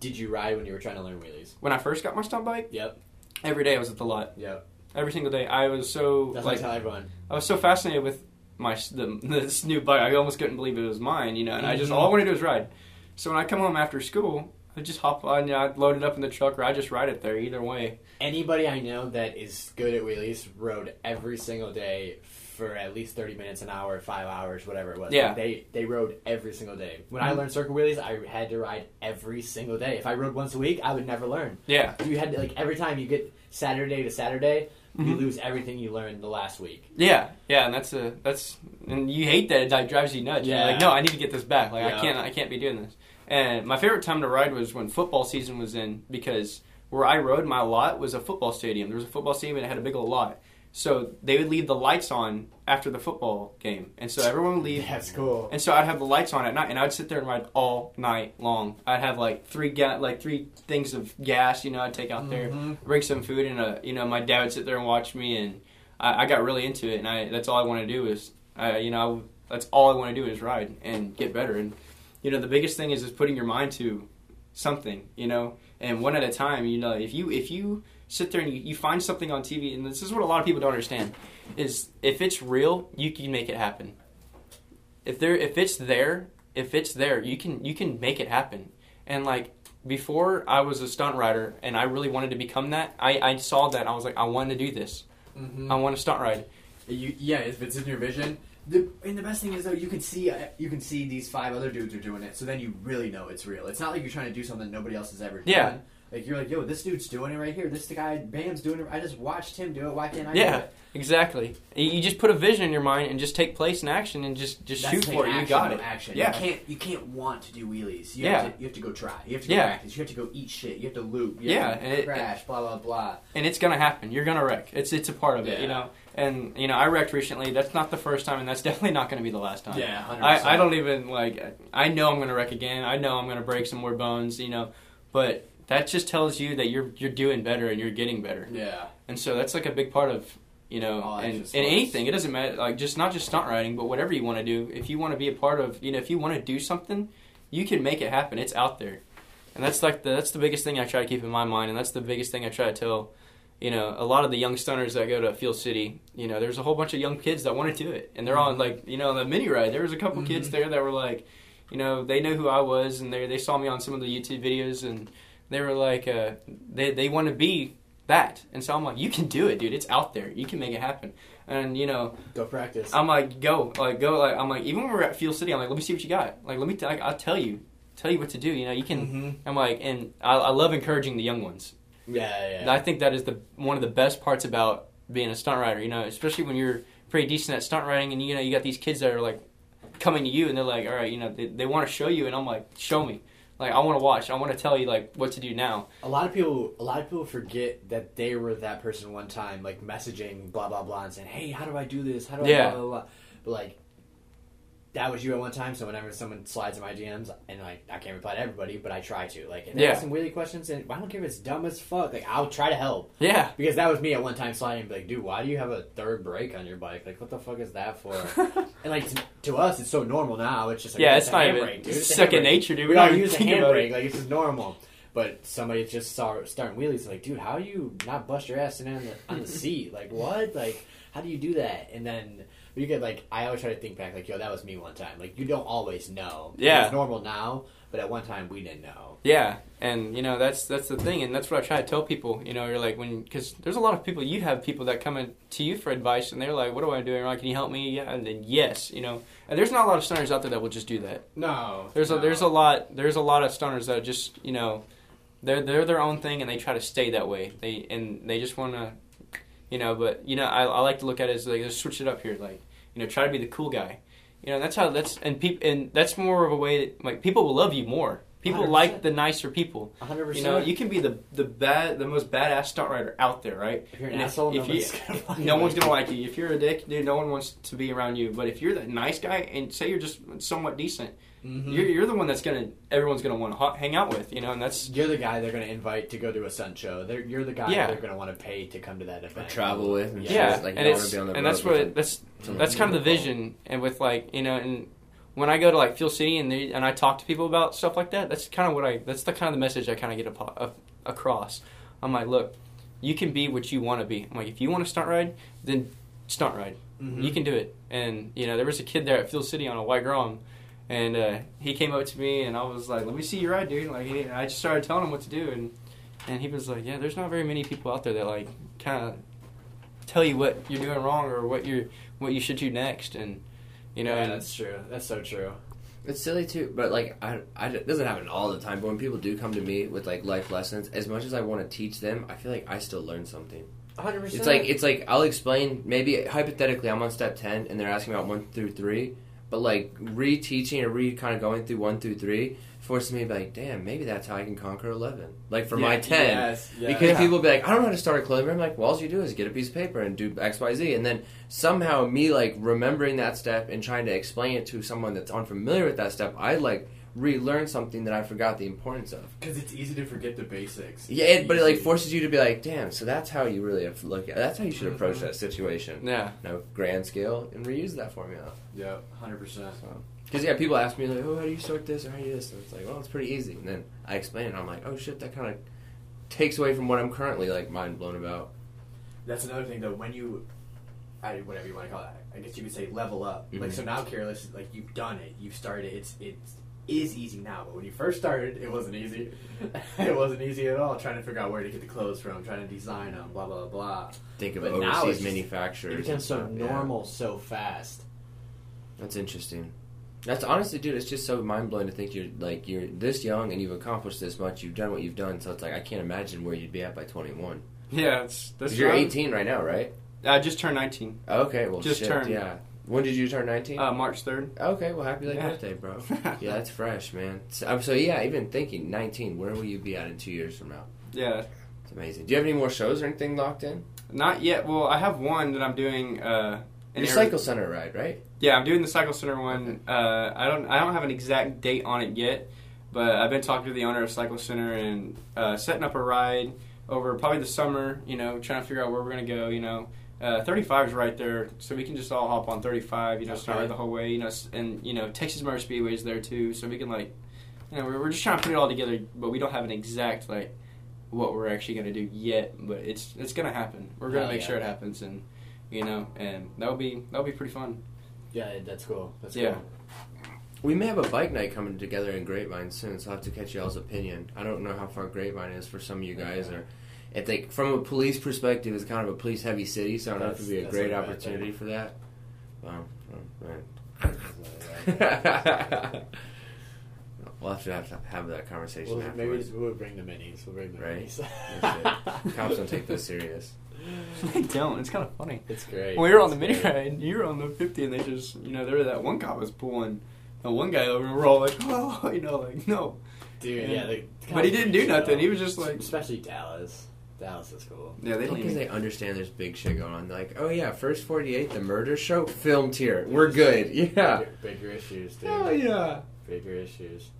did you ride when you were trying to learn wheelies?
When I first got my stunt bike,
Yep.
every day I was at the lot.
Yep.
Every single day. I was so
That's
like
like tell everyone.
I was so fascinated with my the, this new bike. I almost couldn't believe it was mine, you know. And I just
Mhm.
all I wanted to do was ride. So when I come home after school, I just hop on, you know, I load it up in the truck, or I just ride it there. Either way,
Anybody I know that is good at wheelies rode every single day for at least thirty minutes, an hour, five hours, whatever it was.
Yeah.
Like, they they rode every single day. When I
Mhm.
learned circle wheelies, I had to ride every single day. If I rode once a week, I would never learn.
yeah,
You had to like every time you get Saturday to Saturday, you
Mhm.
lose everything you learned the last week.
yeah, yeah. And that's a that's and you hate that it like, drives you nuts. You're
Yeah.
like, no, I need to get this back. Like
Yeah.
I can't I can't be doing this. And my favorite time to ride was when football season was in because where I rode my lot was a football stadium. There was a football stadium and it had a big old lot. So they would leave the lights on after the football game, and so everyone would leave.
That's cool.
And so I'd have the lights on at night, and I'd sit there and ride all night long. I'd have like three ga- like three things of gas, you know, I'd take out there,
Mhm.
bring some food, and uh, you know, my dad would sit there and watch me, and I, I got really into it, and I that's all I want to do is, uh, you know, that's all I want to do is ride and get better, and you know, the biggest thing is is putting your mind to something, you know, and one at a time. You know, if you if you sit there and you, you find something on TV, and this is what a lot of people don't understand, is if it's real, you can make it happen. If there if it's there, if it's there, you can you can make it happen. And like before I was a stunt rider and I really wanted to become that, I, I saw that I was like, I want to do this.
Mhm.
I want to stunt ride.
You, yeah, if it's in your vision. The, and the best thing is though, you can see uh, you can see these five other dudes are doing it, so then you really know it's real. It's not like you're trying to do something nobody else has ever done.
Yeah.
Like you're like, yo, this dude's doing it right here. This the guy, Bam's doing it. I just watched him do it. Why can't I? do
Yeah,
it?
exactly. You just put a vision in your mind and just take place in action and just just
That's
shoot for it. You got it.
Action.
Yeah.
You can't you can't want to do wheelies. You
Yeah.
Have to, you have to go try. You have to go
Yeah.
practice. You have to go eat shit. You have to loop. You
Yeah,
have to
and it-
crash. blah blah blah.
and it's gonna happen. You're gonna wreck. It's it's a part of it, you know. And you know, I wrecked recently. That's not the first time, and that's definitely not gonna be the last time.
Yeah, 100%.
I, I don't even like. I know I'm gonna wreck again. I know I'm gonna break some more bones, you know. But that just tells you that you're you're doing better and you're getting better.
Yeah.
And so that's like a big part of you know,
All
and, and anything. It doesn't matter, like just not just stunt riding, but whatever you want to do. If you want to be a part of, you know, if you want to do something, you can make it happen. It's out there, and that's like the that's the biggest thing I try to keep in my mind, and that's the biggest thing I try to tell. You know, a lot of the young stunners that go to Fuel City, you know, there's a whole bunch of young kids that want to do it, and they're on like, you know, on the mini ride. There was a couple kids
Mhm.
there that were like, you know, they know who I was, and they they saw me on some of the YouTube videos, and they were like, uh, they they want to be that, and so I'm like, you can do it, dude. It's out there. You can make it happen. And you know,
Go practice.
I'm like, go, like, go, like, I'm like, even when we're at Fuel City, I'm like, let me see what you got. Like, let me, t- like, I'll tell you, tell you what to do. You know, you can.
Mhm.
I'm like, and I, I love encouraging the young ones.
Yeah, yeah.
I think that is the one of the best parts about being a stunt rider. You know, especially when you're pretty decent at stunt riding, and you know, you got these kids that are like coming to you, and they're like, all right, you know, they, they want to show you, and I'm like, show me. Like, I want to watch. I want to tell you like what to do now.
A lot of people, a lot of people forget that they were that person one time, like messaging blah blah blah and saying, "Hey, how do I do this? How do I
Yeah.
blah blah blah?" But like, that was you at one time. So whenever someone slides in my DMs, and like I can't reply to everybody, but I try to. Like, and they
Yeah.
ask some wheelie questions, and I don't care if it's dumb as fuck. Like, I'll try to help
Yeah.
because that was me at one time sliding. and be Like, dude, why do you have a third brake on your bike? Like, what the fuck is that for? and like to, to us, it's so normal now. It's just like,
yeah,
it's
it's not
dude.
It's second nature, dude.
We
don't
all use a
think about it.
handbrake, like it's just normal. But somebody just saw starting wheelies, like, dude, how do you not bust your ass in on the on the seat? Like, what? Like, how do you do that? And then you get like, I always try to think back, like, yo, that was me one time. Like, you don't always know.
Yeah.
it's normal now, but at one time we didn't know.
Yeah, and you know that's that's the thing, and that's what I try to tell people. You know, you're like when because there's a lot of people. You have people that come in to you for advice, and they're like, "What do I do? And like, can you help me?" Yeah, and then yes, you know. And there's not a lot of stunners out there that will just do that.
No,
There's a there's a lot there's a lot of stunners that just you know, they're they're their own thing, and they try to stay that way. They and they just want to, you know. But you know, I, I like to look at it as like let's switch it up here, like you know, try to be the cool guy. You know, that's how that's and people and that's more of a way that like people will love you more. People
100%.
like the nicer people.
100%.
You know, you can be the the bad, the most badass stunt rider out there, right?
if you're an
and if-
asshole,
if
nobody's
you-
gonna like
No one's gonna like you. If you're a dick, dude, no one wants to be around you. But if you're that nice guy, and say you're just somewhat decent,
Mhm.
you're, you're the one that's gonna everyone's gonna want to hang out with. You know, and that's
You're the guy they're going to invite to go to a sun show. They're, you're the guy
Yeah.
they're going to want to pay to come to that event.
To travel with and
Yeah.
shit. Like,
and it's
be on the
and that's what
them.
that's
Someone
that's kind of the vision. And with like you know, and when I go to like Fuel City and they, and I talk to people about stuff like that, that's kind of what I that's the kind of the message I kind of get apo- uh, across. I'm like, look, you can be what you want to be. I'm like, if you want to stunt ride, then stunt ride.
Mm-hmm.
You can do it. And you know, there was a kid there at Fuel City on a white grom, and uh, he came up to me and I was like, let me see your ride, dude. Like, he, I just started telling him what to do, and and he was like, yeah, there's not very many people out there that like kind of tell you what you're doing wrong or what you're what you should do next, and you know,
yeah,
and
that's true. That's so true.
It's silly too, but like I, I, it doesn't happen all the time. But when people do come to me with like life lessons, as much as I want to teach them, I feel like I still learn something.
100%.
It's like it's like I'll explain maybe hypothetically I'm on step ten and they're asking about one through three, but like reteaching or re kind of going through one through three forces me to be like, damn, maybe that's how I can conquer eleven. Like for my ten,
Yes, yes.
because
Yeah.
people be like, I don't know how to start a clothing brand. I'm like, well, all you do is get a piece of paper and do X, Y, Z, and then somehow me like remembering that step and trying to explain it to someone that's unfamiliar with that step, I like relearn something that I forgot the importance of.
Because it's easy to forget the basics.
Yeah, it, but it like forces you to be like, damn. So that's how you really have to look at. That's how you should approach
Mhm.
that situation.
yeah.
No grand scale and reuse that formula.
Yeah, hundred percent.
Because yeah, people ask me like, oh, how do you sort this or how do you do this? And it's like, well, it's pretty easy. And then I explain it. and I'm like, oh shit, that kind of takes away from what I'm currently like mind blown about.
That's another thing though. When you, I, whatever you want to call it, I guess you could say level up. Like
Mhm.
so now, careless. Like you've done it. You've started. It's it is easy now. But when you first started, it wasn't easy. it wasn't easy at all. Trying to figure out where to get the clothes from, trying to design them, blah blah blah.
Think of
But now it's
overseas
just-
manufacturers.
it
and
becomes so
stuff, yeah.
normal so fast.
That's interesting. That's honestly, dude. It's just so mind blowing to think you're like you're this young and you've accomplished this much. You've done what you've done. So it's like I can't imagine where you'd be at by 21.
Yeah, it's that's
Because you're 18 right now, right?
I just turned 19,
Okay, well,
Just
shit,
turned.
Yeah. When did you turn 19?
uh, March 3rd.
okay, well, happy late
Yeah.
birthday, bro. yeah, that's fresh, man. So, um, so yeah, even thinking 19, where will you be at in two years from now?
Yeah,
It's amazing. Do you have any more shows or anything locked in?
not yet. Well, I have one that I'm doing. Uh, in
Your cycle center ride, right?
Yeah, I'm doing the Cycle Center one. Uh, I don't I don't have an exact date on it yet, but I've been talking to the owner of Cycle Center and uh, setting up a ride over probably the summer. You know, trying to figure out where we're gonna go. You know, uh, 35 is right there, so we can just all hop on 35. You know, start the whole way. You know, and you know Texas Motor Speedway is there too, so we can like, you know, we're, we're just trying to put it all together, but we don't have an exact like what we're actually gonna do yet. But it's it's gonna happen. We're gonna
Hell
make
yeah.
sure it happens, and you know, and that'll be that'll be pretty fun.
Yeah, that's cool. That's
Yeah.
cool.
We may have a bike night coming together in Grapevine soon, so I'll have to catch y'all's opinion. I don't know how far Grapevine is for some of you guys,
Okay.
or if they, from a police perspective, it's kind of a police heavy city, so I don't know if it'd be a great
that's
opportunity
think.
for that. Well,
That's-
we'll have to have, to have that conversation
We'll, maybe we'll bring the minis. We'll bring the
Right.
minis.
Cops don't take this serious.
they don't. It's kind of funny.
It's great.
When we were on the
It's
mini
great.
ride, you were on the 50, and they just, you know, there was that one cop was pulling the one guy over, and we're all like, oh, you know, like, no.
Dude,
Yeah.
yeah. the
But he didn't do nothing.
show.
He was just like,
especially Dallas. Dallas is cool.
yeah, they don't
Because
even.
they understand there's big shit going on. Like, oh yeah, first 48, the murder show, filmed here. We're good. Yeah.
Bigger, bigger issues, dude.
Oh yeah.
Bigger issues.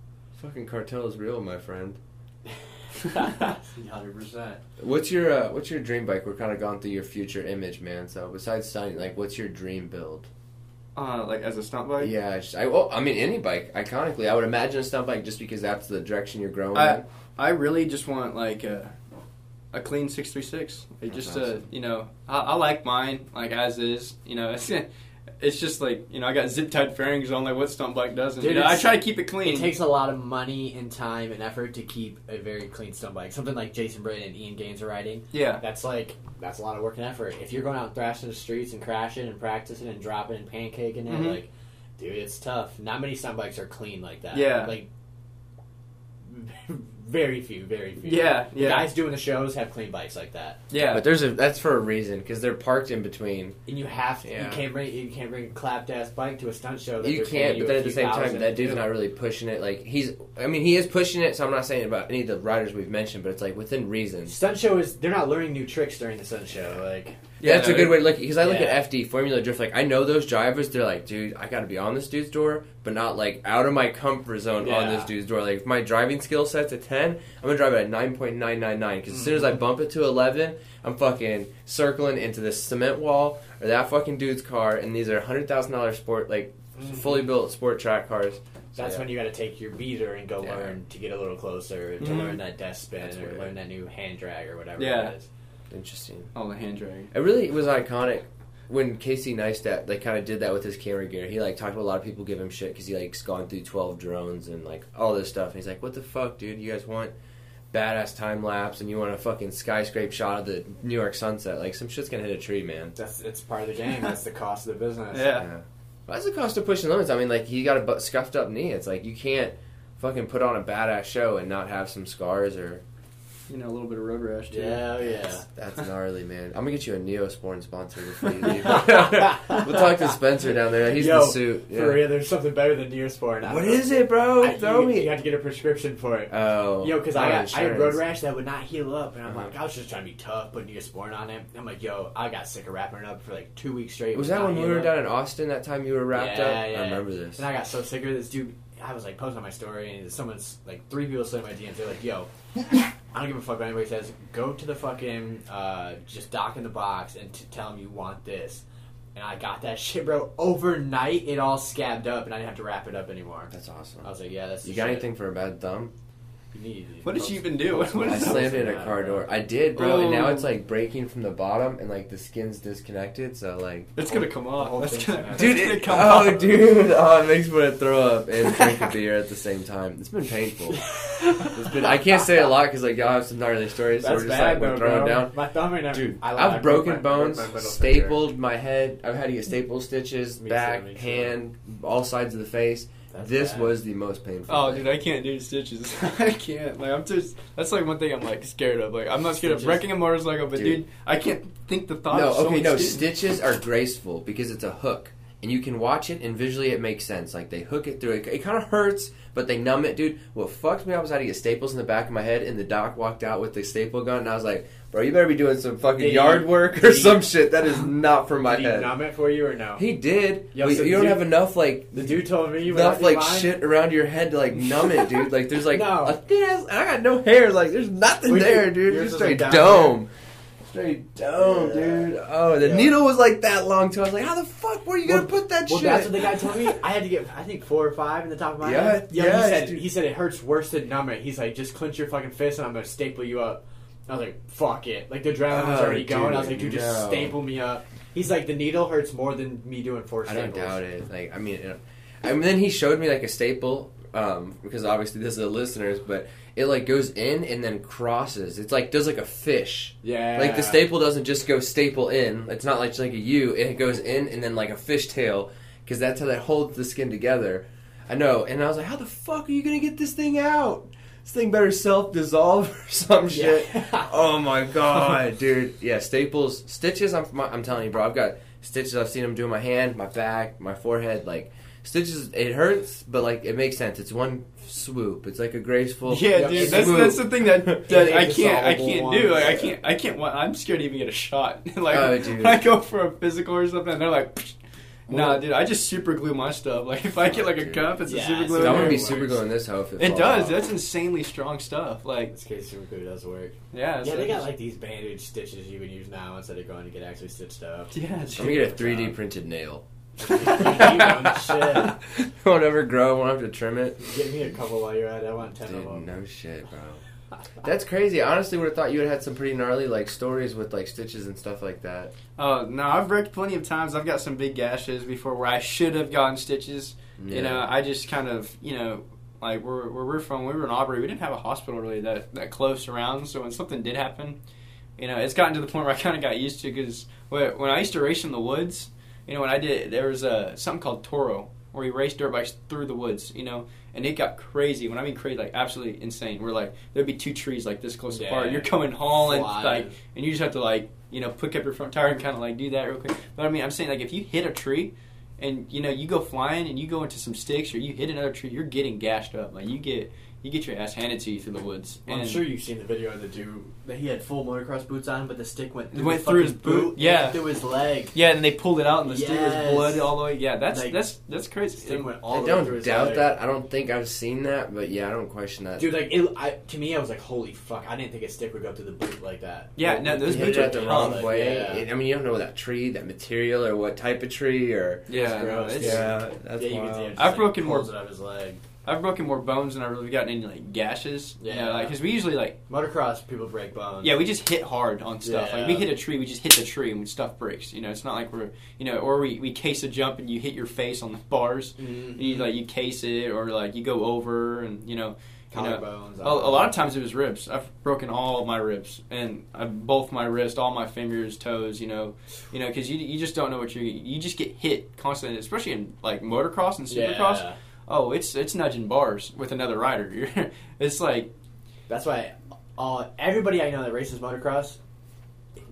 Fucking cartel is real, my friend.
Hundred percent.
What's your uh, what's your dream bike? We're kind of going through your future image, man. So besides signing, like, what's your dream build?
Uh, like, as a stunt bike?
Yeah, it's just, I well, I mean any bike. Iconically, I would imagine a stunt bike just because that's the direction you're growing.
I-
in.
I really just want, like, a, a clean 636. Like,
That's
just, uh,
awesome.
you know, I, I like mine, like, as is. You know, it's, it's just like, you know, I got zip tied fairings on, like, what stunt bike doesn't.
Dude,
you know, I try to keep it clean.
It takes a lot of money and time and effort to keep a very clean stunt bike. Something like Jason Britton and Ian Gaines are riding.
yeah.
That's like that's a lot of work and effort. If you're going out and thrashing the streets and crashing and practicing and dropping and pancaking it,
Mhm.
like, dude, it's tough. Not many stunt bikes are clean like that.
Yeah.
like very few, very few.
Yeah,
The
yeah.
guys doing the shows have clean bikes like that,
Yeah.
But there's a that's for a reason because they're parked in between.
and you have to.
Yeah.
You can't bring you can't bring a clapped ass bike to a stunt show. That
You can't, but then at the same time, that dude's not really pushing it. Like he's, I mean, he is pushing it. So I'm not saying about any of the riders we've mentioned, but it's like within reason.
Stunt show is they're not learning new tricks during the stunt show. Like
Yeah, that's
no,
a good way to look because I look
Yeah.
at FD Formula Drift. Like I know those drivers. They're like, dude, I got to be on this dude's door, but not like out of my comfort zone on this dude's door. Like if my driving skill set's a ten, I'm gonna drive it at nine point nine nine nine. Because as soon as I bump it to eleven, I'm fucking circling into this cement wall or that fucking dude's car. And these are hundred thousand dollar sport like fully built sport track cars. So,
That's
yeah.
when you got to take your beater and go
Yeah.
learn to get a little closer to
Mhm.
learn that death spin
That's
or
weird.
learn that new hand drag or whatever
Yeah.
it is.
Interesting.
Oh, the hand drag.
It really was iconic when Casey Neistat like kind of did that with his camera gear. He like talked to a lot of people give him shit because he like's gone through twelve drones and like all this stuff. And he's like, "What the fuck, dude? You guys want badass time lapse and you want a fucking skyscraper shot of the New York sunset? Like some shit's gonna hit a tree, man."
That's it's part of the game. That's the cost of the business.
Yeah.
Well, that's the cost of pushing limits. I mean, like he got a bu- scuffed up knee. It's like you can't fucking put on a badass show and not have some scars or
You know, a little bit of road rash too.
Yeah, yeah.
That's gnarly, man. I'm gonna get you a Neosporin sponsor before you leave. we'll talk to Spencer down there. He's
Yo,
the suit.
For real, there's something better than Neosporin. I
What
don't know.
is it, bro?
I,
Throw
you,
me.
You have to get a prescription for it.
oh,
Yo, because
oh,
I got I had road rash that would not heal up, and I'm
Uh-huh.
like, I was just trying to be tough, putting Neosporin on it. I'm like, yo, I got sick of wrapping it up for like two weeks straight.
Was that
not
when we were
up.
down in Austin? That time you were wrapped
Yeah,
up.
yeah.
I remember this.
And I got so sick of this dude. I was like posting my story, and someone's like, three people slid in my DMs. They're like, "Yo, I don't give a fuck what anybody says. Go to the fucking uh, just dock in the box and t- tell them you want this." And I got that shit, bro. Overnight, it all scabbed up, and I didn't have to wrap it up anymore.
That's awesome.
I was like, "Yeah, that's
You got
shit.
anything for a bad thumb?
You need.
What did she even do? What
I
is
slammed it in a car door. I did, bro, and now
Oh.
it's like breaking from the bottom, and like the skin's disconnected. So like,
It's gonna come off. That's gonna,
gonna-
that's
dude,
gonna
it,
come
oh, dude, oh, it makes me want to throw up and drink a beer at the same time. It's been painful. It's been. I can't say a lot because like y'all have some gnarly stories, so
That's
we're just
bad,
like we're
though,
throwing
bro.
down.
My thumb right now.
Dude,
I lied, I
I've broken
my- I broke
bones,
my middle finger.
stapled my head. I've had to get staple stitches,
Me
back,
too.
hand, all sides of the face.
That's
this
bad.
was the most painful.
Oh,
thing.
dude, I can't do stitches. I can't. Like, I'm just. That's like one thing I'm like scared of. Like, I'm not scared
Stitches.
of wrecking a motorcycle, but
Dude.
dude, I can't think the thought.
No,
of
okay, no.
stitching-
Stitches are graceful because it's a hook, and you can watch it, and visually it makes sense. Like they hook it through. It, it kind of hurts, but they numb it, dude. What fucked me up was I had to get staples in the back of my head, and the doc walked out with the staple gun, and I was like, "Bro, you better be doing some fucking
Did he-
yard work or
he-
some shit. That is not for my
Did he
head."
numb it for you or no?
He did.
Yo, so
you don't
dude-
have enough like
the dude told me you
enough like shit around your head to like numb it, dude. Like there's like
No.
a thin ass. I got no hair. Like there's nothing there, dude. Just straight dome. Straight dome,
Yeah.
dude. Oh, the
Yeah.
needle was like that long too. I was like, how the fuck were you gonna put that
Well,
shit?
that's what the guy told me. I had to get, I think four or five in the top of my
Yeah,
head.
Yeah,
he said
dude.
he said it hurts worse than numb it. He's like, just clench your fucking fist and I'm gonna staple you up. I was like, fuck it. Like the adrenaline was
Oh,
already going. I was like, dude, just
no.
staple me up. He's like, the needle hurts more than me doing four
I don't doubt it. Like, I mean, it, I mean, then he showed me like a staple, um, because obviously this is the listeners, but it like goes in and then crosses. It's like does like a fish.
Yeah.
Like the staple doesn't just go staple in. It's not like just like a U. It goes in and then like a fishtail because that's how that holds the skin together. I know. And I was like, how the fuck are you gonna get this thing out? This thing better self dissolve or some shit.
Yeah.
Oh my god, dude. Yeah, staples, stitches. I'm I'm telling you, bro. I've got stitches. I've seen them do in my hand, my back, my forehead. Like stitches, it hurts, but like it makes sense. It's one swoop. It's like a graceful.
Yeah, dude, that's that's the thing that, that I can't I can't do. Like I can't I can't. I'm scared to even get a shot. like
Oh, dude.
when I go for a physical or something, they're like, Psh. Nah, dude. I just super glue my stuff. Like if I get like a
Dude.
cup, it's
Yeah,
a super glue.
Dude, I'm gonna be.
It
super
works.
in this hoe if it,
It
falls
does.
off.
That's insanely strong stuff. Like
This case super glue does work.
yeah,
Yeah,
so
they got like these bandage stitches you can use now instead of going to get actually stitched up.
yeah.
I'm gonna get a 3D printed nail.
You know, shit.
won't ever grow. Won't have to trim it.
Give me a couple while you're at it. I want ten of them.
no shit, bro. That's crazy. I honestly would have thought you would have had some pretty gnarly like stories with like stitches and stuff like that.
Oh no, I've wrecked plenty of times. I've got some big gashes before where I should have gotten stitches.
Yeah.
You know, I just kind of, you know, like where, where we're from, we were in Aubrey. We didn't have a hospital really that that close around. So when something did happen, you know, it's gotten to the point where I kind of got used to because when I used to race in the woods, you know, when I did, there was a something called Toro where we raced dirt bikes through the woods. You know, and it got crazy. When I mean crazy, like absolutely insane. We're like there'd be two trees like this close
Yeah.
apart. You're coming hauling
Flying.
like, and you just have to like, you know, pick up your front tire and kind of like do that real quick. But I mean, I'm saying like if you hit a tree and you know you go flying and you go into some sticks or you hit another tree, you're getting gashed up. Like you get you get your ass handed to you through the woods.
I'm sure you've seen the video of the dude that he had full motocross boots on, but the stick went through,
went
his
through his
boot,
boot, yeah.
through his leg.
Yeah, and they pulled it out, and the stick was blood all the way. Yeah, that's
Like,
that's that's crazy.
Stick went all
I
the way through
don't
his
doubt
leg.
that. I don't think I've seen that, but yeah, I don't question that.
Dude, like it, I, to me, I was like, "Holy fuck!" I didn't think a stick would go through the boot like that.
Yeah,
Like,
no, those
you
the
hit
boots are
at the wrong
like,
way.
Yeah.
I mean, you don't know that tree, that material, or what type of tree, or
yeah, no,
gross,
it's-
yeah, that's
yeah,
wild.
can see it just,
I've broken more-
it out of his leg.
I've broken more bones than I've really gotten any like gashes. Yeah,
Yeah.
like because we usually like
Motocross people break bones.
yeah we just hit hard on stuff. Like we hit a tree, we just hit the tree and stuff breaks. You know, it's not like we're you know or we we case a jump and you hit your face on the bars.
Mm-hmm.
You like you case it or like you go over and you know. You know,
collarbones.
a, a lot of times it was ribs. I've broken all of my ribs and I, both my wrist, all my fingers, toes. You know, you know, because you, you just don't know what you you just get hit constantly, especially in like motocross and supercross.
Yeah.
Oh, it's it's nudging bars with another rider. It's like
That's why all everybody I know that races motocross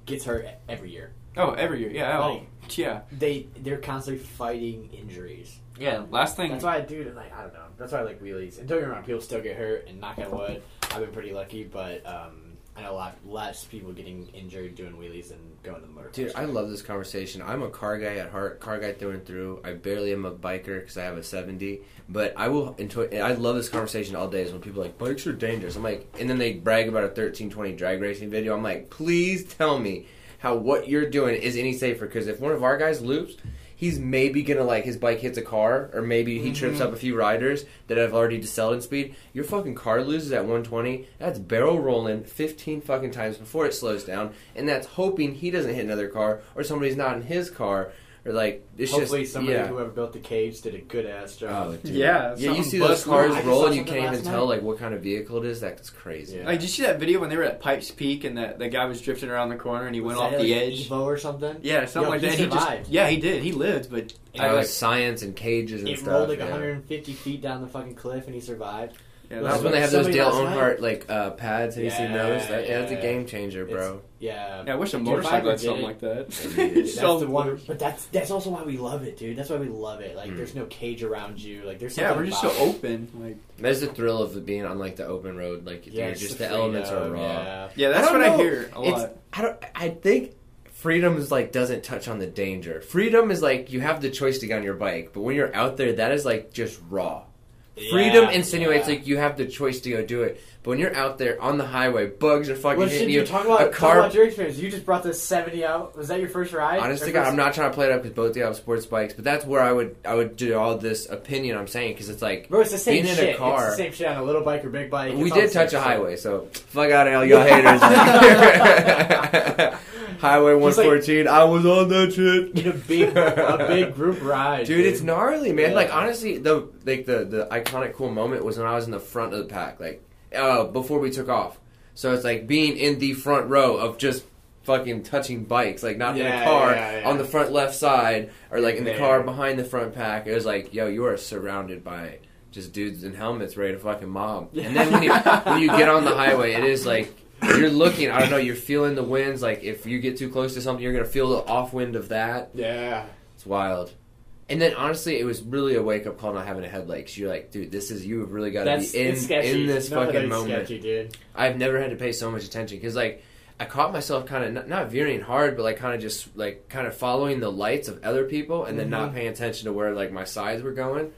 gets hurt every year.
oh every year, yeah, oh,
Like-
yeah,
They they're constantly fighting injuries.
yeah. Last thing,
That's why I do like I don't know. That's why I like wheelies. And don't get me wrong, people still get hurt. And knock on wood, I've been pretty lucky. But um, I know a lot less people getting injured doing wheelies than going to the motor.
Dude, I love this conversation. I'm a car guy at heart, car guy through and through. I barely am a biker because I have a 70, but I will enjoy. I love this conversation all day. Is when people are like bikes are dangerous. I'm like, and then they brag about a 1320 drag racing video. I'm like, please tell me how what you're doing is any safer. Because if one of our guys loops. He's maybe gonna like his bike hits a car, or maybe he trips mm-hmm. up a few riders that have already decelerated in speed. Your fucking car loses at 120. That's barrel rolling 15 fucking times before it slows down, and that's hoping he doesn't hit another car or somebody's not in his car, or like it's
Hopefully,
just
somebody
yeah.
whoever built the cage did a good ass job.
Oh, dude.
Yeah,
yeah. You see those cars
I
roll, and you can't even
last
tell like what kind of vehicle it is. That's crazy.
Yeah.
like, did you see that video when they were at Pikes Peak and that the guy was drifting around the corner and he went
Was
off
that,
the
like,
edge?
Evo or something.
Yeah, something
Yo,
like
he
that. and He just yeah, he did. He lived, but
And
I
like
like
science and cages and
It
stuff.
rolled like
yeah.
150 feet down the fucking cliff and he survived.
Yeah,
That's when they have those Dale Earnhardt like uh, pads. Have you seen
Yeah,
those? That, yeah, that's a
yeah.
game changer, bro.
Yeah.
yeah, I wish a
Dude,
motorcycle had
did
something
it.
like that.
That's
So-
the one, but that's that's also why we love it, dude. That's why we love it. Like,
Mm.
there's no cage around you. Like, there's
Yeah,
something
we're just so
about it.
open. Like,
There's the thrill of being on like the open road. Like,
Yeah,
you're
it's
just
the
the elements are
freedom,
raw.
Yeah.
yeah, that's
I
what
don't
I
know.
hear a
It's-
lot.
I don't. I think freedom is like doesn't touch on the danger. Freedom is like you have the choice to get on your bike, but when you're out there, that is like just raw. Freedom
Yeah,
insinuates
yeah.
like you have the choice to go do it, but when you're out there on the highway, bugs are fucking
Well,
hitting
you talk about,
a car.
about your experience. You just brought this 70 out. Was that your first ride?
Honestly, God, I'm not trying to play it up because both of you have sports bikes, but that's where I would I would do all this opinion I'm saying because it's like
Bro, it's the same
being in a car-
It's the same shit on a little bike or big bike.
we
It's
did touch a
shit.
highway, so fuck out of all y'all haters. highway
Just like-
114, I was on that shit.
In a big, a big group ride,
Dude, it's gnarly, man.
Yeah.
Like honestly, the like the the iconic cool moment was when I was in the front of the pack, like uh, before we took off. So it's like being in the front row of just fucking touching bikes, like not in a car
yeah, yeah.
on the front left side or like in the car behind the front pack. It was like, yo, you are surrounded by just dudes in helmets ready to fucking mob. And then when you when you get on the highway, it is like you're looking. I don't know. You're feeling the winds. Like if you get too close to something, you're gonna feel the off wind of that.
Yeah.
It's wild. And then honestly, it was really a wake up call not having a headlight. Cause you're like, dude, this is you have really got to be in in this
No,
fucking moment.
Sketchy, dude.
I've never had to pay so much attention because like I caught myself kind of not, not veering hard, but like kind of just like kind of following the lights of other people and then not
Mhm.
paying attention to where like my sides were going.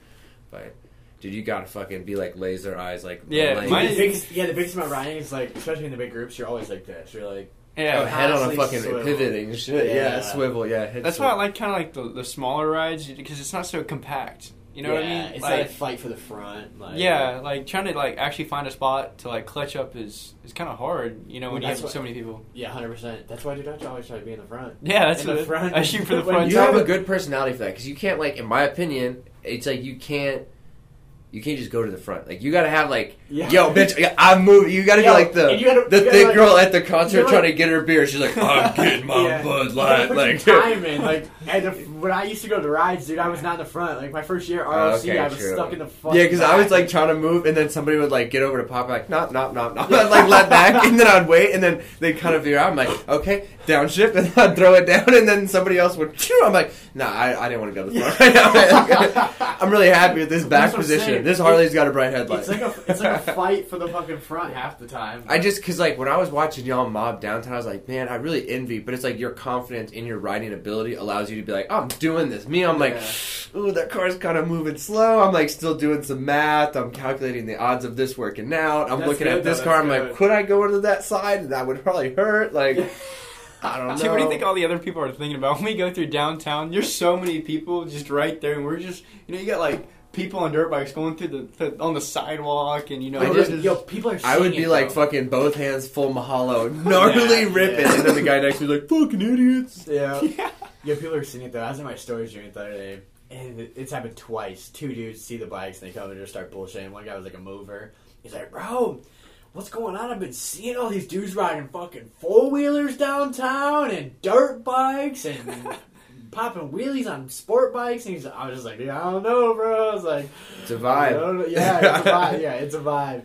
But dude, you gotta fucking be like laser eyes, like
Yeah,
lane.
mine-
the biggest, yeah, the biggest about riding is like, especially in the big groups, you're always like this. You're like,
Yeah,
Oh, head on a fucking
swivel.
pivoting shit. Yeah,
Yeah.
swivel. Yeah, head
That's why I like kind of like the, the smaller rides because it's not so compact. You know what I mean?
It's
like,
not a fight for the front. Like,
yeah, like trying to like actually find a spot to like clutch up is is kind of hard. You know when you have
that's
so many people.
yeah, hundred percent. That's why dude, I always try to be in the front.
Yeah, that's
In the front.
I shoot for the front.
You
Yeah.
have a good personality for that because you can't like, in my opinion, it's like you can't. You can't just go to the front. Like you gotta have like,
Yeah.
yo, bitch, I'm moving. You gotta be like the
gotta-
the thick
like-
girl at the concert trying
like-
to get her beer. She's like, I'm getting my
Yeah.
Bud Light. Like,
time in, like, the when I used to go to rides, dude, I was not in the front. Like my first year at
Oh,
ROC,
okay,
I was
true.
stuck in the front.
Yeah, because I was like trying to move, and then somebody would like get over to pop, like not, not, not, not, like let back, and then I'd wait, and then they'd kind of veer out. I'm like, okay, downshift, and I'd throw it down, and then somebody else would. Phew, I'm like, nah, I, I didn't want to go this far. I'm really happy with this back position.
Saying.
This Harley's got a bright headlight.
It's like a it's like a fight for the fucking front half the time.
I just because like when I was watching y'all mob downtown, I was like, man, I really envy. But it's like your confidence in your riding ability allows you to be like, I'm doing this. Me, I'm like,
Yeah.
ooh, that car's kind of moving slow. I'm like still doing some math. I'm calculating the odds of this working out. I'm
That's
looking
good,
at this
though,
car. I'm
that's
like, could I go to that side? That would probably hurt. Like, I don't know.
Dude, what do you think all the other people are thinking about when we go through downtown? There's so many people just right there, and we're just, you know, you got like people on dirt bikes going through the, the on the sidewalk, and you know,
I
Yo,
just-
yo, people are.
I would be
it,
like
though.
fucking both hands full mahalo, gnarly
Yeah,
ripping,
yeah.
and then the guy next to me like, fucking idiots.
Yeah.
Yeah.
Yeah, people are seeing it though. I was in my stories during the other day, and it's happened twice. Two dudes see the bikes and they come and just start bullshitting. One guy was like a mover. He's like, "Bro, what's going on? I've been seeing all these dudes riding fucking four wheelers downtown and dirt bikes and popping wheelies on sport bikes." And he's, I was just like, "Yeah, I don't know, bro." I was like,
It's a
I
vibe.
"Yeah, it's a vibe. Yeah, it's a vibe."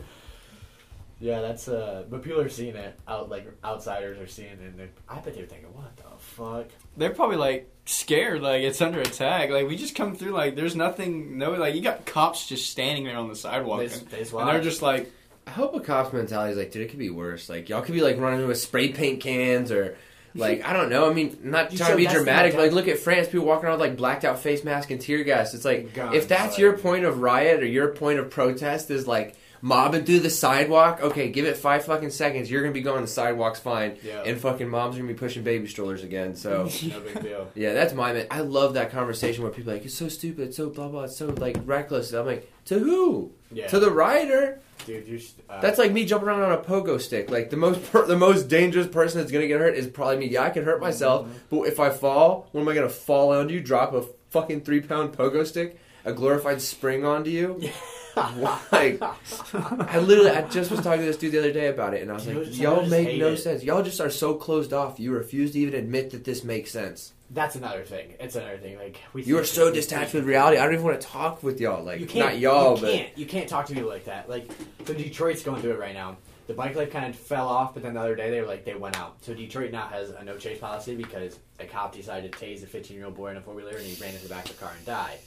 Yeah, that's uh. But people are seeing it out. Like outsiders are seeing it. And they're- I bet they're thinking, "What the fuck?"
they're probably like scared, like it's under attack. Like we just come through, like there's nothing, no, like you got cops just standing there on the sidewalk,
They,
and,
they
and they're
watch.
just like,
I hope a cop's mentality is like, dude, it could be worse. Like, y'all could be like running with spray paint cans or. Like I don't know. I mean, not
You
trying to be dramatic. But like, look at France. People walking around with like blacked out face mask and tear gas. It's like
Guns,
if that's your point of riot or your point of protest is like mobbing through the sidewalk. Okay, give it five fucking seconds. You're gonna be going the sidewalks fine,
Yeah.
and fucking moms are gonna be pushing baby strollers again. So
no big deal.
yeah, that's my man. I love that conversation where people are like it's so stupid, it's so blah blah, it's so like reckless. I'm like, to who?
Yeah,
To the rider.
dude, you. should- Uh,
That's like me jumping around on a pogo stick. Like the most per- the most dangerous person that's gonna get hurt is probably me. Yeah, I can hurt myself, but if I fall, when am I gonna fall onto you? Drop a fucking three pound pogo stick, a glorified spring onto you? like, I literally, I just was talking to this dude the other day about it, and I was
Dude,
like, y'all
just
make
hate
no
it.
sense. Y'all just are so closed off. You refuse to even admit that this makes sense.
that's another thing. It's another thing. Like we.
You are so detached with reality. I don't even want to talk with y'all. Like,
You can't.
not y'all,
you
but
can't. You can't talk to people like that. Like, so Detroit's going through it right now. The bike life kind of fell off, but then the other day they were like they went out. So Detroit now has a no chase policy because a cop decided to tase a 15 year old boy in a four wheeler and he ran into the back of the car and died.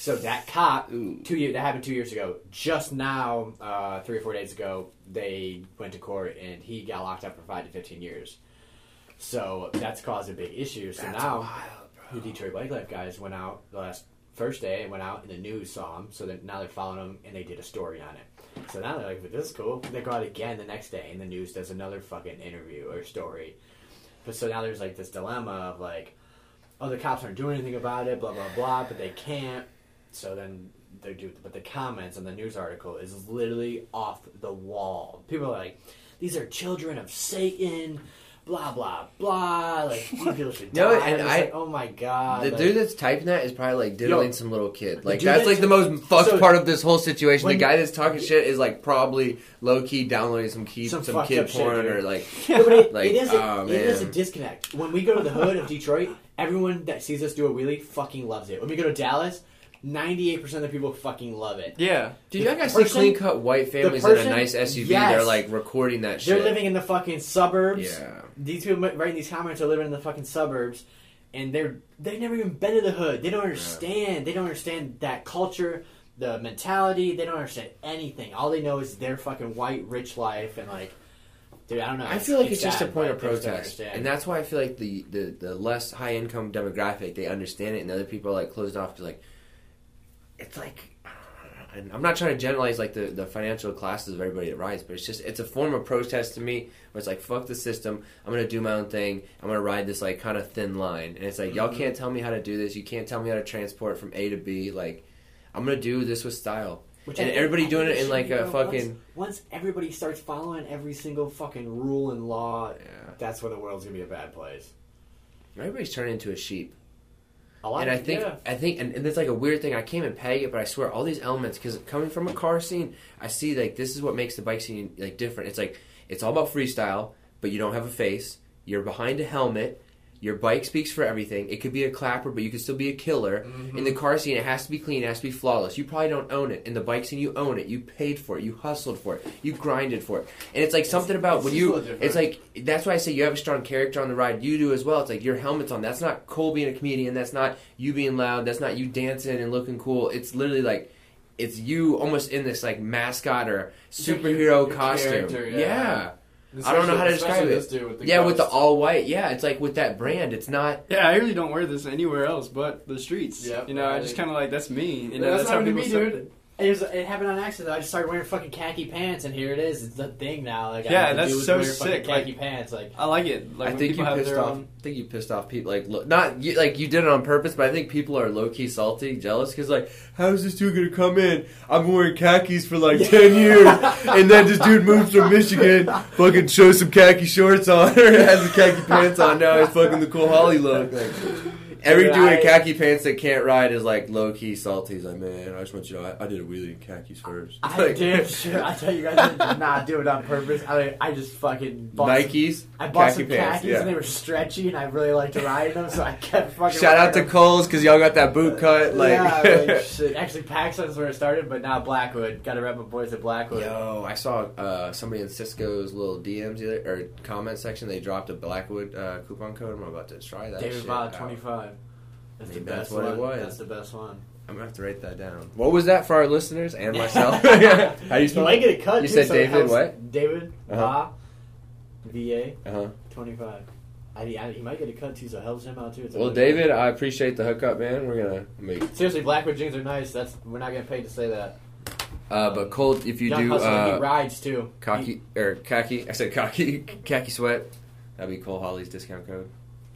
So that cop,
Ooh.
two years that happened two years ago. Just now, uh, three or four days ago, they went to court and he got locked up for five to 15 years. So that's caused a big issue. So
That's
now
wild,
the Detroit Bike Life guys went out the last first day and went out and the news saw him. So that now they're following him and they did a story on it. So now they're like, "But this is cool." They go out again the next day and the news does another fucking interview or story. But so now there's like this dilemma of like, oh, the cops aren't doing anything about it, blah blah blah, but they can't. So then they do. But the comments on the news article is literally off the wall. People are like, "These are children of Satan." Blah blah blah. Like people should
No,
die.
and I-
like, oh my god.
The
like-
dude that's typing that is probably like diddling
Yo,
some little kid. Like that's
that
like the most fucked
so-
part of this whole situation.
when-
the guy that's talking shit is like probably low key downloading some key
Some
some, kid
up shit,
porn or like
it,
Like,
it is a,
oh,
it is a disconnect. When we go to the hood of Detroit, everyone that sees us do a wheelie fucking loves it. When we go to Dallas, ninety eight percent of the people fucking love it.
yeah,
dude,
The
y'all guys see clean cut white families in a nice SUV.
yes.
They're like recording that shit.
They're living in the fucking suburbs.
Yeah.
These people writing these comments are living in the fucking suburbs, and they're they've never even been to the hood. They don't understand. They don't understand that culture, the mentality. They don't understand anything. All they know is their fucking white rich life and like. Dude, I don't know.
I feel like it's, just a point of
they just don't
protest, and that's why I feel like the, the, the less high income demographic they understand it, and the other people are like closed off to like. It's like, and I'm not trying to generalize like the, the financial classes of everybody that rides, but it's just it's a form of protest to me where it's like fuck the system. I'm gonna do my own thing. I'm gonna ride this like kind of thin line, and it's like y'all mm-hmm. can't tell me how to do this. You can't tell me how to transport from A to B. Like I'm gonna do this with style.
Which
and
I
everybody
I
doing it in like a
though.
fucking
Once, once everybody starts following every single fucking rule and law,
yeah.
that's when the world's gonna be a bad place.
Everybody's turning into a sheep. And I think
yeah.
I think and, and it's like a weird thing. I can't even peg it, but I swear all these elements because coming from a car scene, I see like this is what makes the bike scene like different. It's like it's all about freestyle, but you don't have a face. You're behind a helmet. Your bike speaks for everything. It could be a clapper, but you could still be a killer.
Mm-hmm.
In the car scene, it has to be clean, it has to be flawless. You probably don't own it. In the bike scene, you own it. You paid for it. You hustled for it. You grinded for it. And it's like something about
it's
when you. It's like that's why I say you have a strong character on the ride. You do as well. It's like your helmet's on. That's not Cole being a comedian. That's not you being loud. That's not you dancing and looking cool. It's literally like. It's you almost in this like mascot or superhero
your
costume. yeah.
yeah.
I don't know how to describe
Especially
it.
dude with the
Yeah, with the all white. Yeah, it's like with that brand. It's not.
Yeah, I really don't wear this anywhere else but the streets.
Yeah,
you know, I
Right.
just kind of like that's me. You know,
that's
that's, how
happened to
people
me,
start-
dude.
It, was, it happened on accident. I just started wearing fucking khaki pants, and here it is. It's the thing now. Like,
Yeah,
have
that's so
wear fucking
sick,
Khaki
like-
pants, like
I like it. Like
I
when
think
people
you
have
pissed
their
off.
own-
I think you pissed off people. Like, look, not you, like you did it on purpose, but I think people are low key salty, jealous because like, how is this dude gonna come in? I'm wearing khakis for like ten years, and then this dude moves from Michigan, fucking shows some khaki shorts on, or has the khaki pants on. Now he's fucking the cool Holly look. Like, every
Dude, I-
in khaki pants that can't ride is like low key salty. He's like, man, I just want you to know, I, I did a wheelie in khakis first.
I
Like,
did. Sure, I tell you guys, I did not do it on purpose. I, I just fucking bought some-
Nikes,
I bought
khaki
some
pants.
khakis
yeah.
and they were stretchy, and I really liked to ride them, so I kept fucking.
Shout out to
them.
Coles because y'all got that boot cut. Like,
yeah, like, shit. actually, Paxton's where it started, but now Blackwood. Got to rep my boys at Blackwood.
Yo, I saw uh, somebody in Cisco's little DMs or comment section. They dropped a Blackwood uh, coupon code. I'm about to try that.
David
out.
twenty five. That's
Maybe
the
that's
best
what it
one.
was.
That's the best one.
I'm gonna have to write that down. What was that for our listeners and myself? How do you
You
spell
might
it?
get a cut.
You
too,
said
so
David
helps-
what?
David
Uh-huh.
Va, V A
Uh huh.
twenty five. I, I, he might get a cut too, so it helps him out too. It's
Well,
really-
David, I appreciate the hookup, man. We're gonna make.
Seriously, Blackwood jeans are nice. That's we're not getting paid to say that.
Uh, but Colt, if you
Young
do
Hustler, he
uh,
rides too. He-
khaki or khaki, I said khaki, khaki sweat. That'd be Cole Holly's discount code.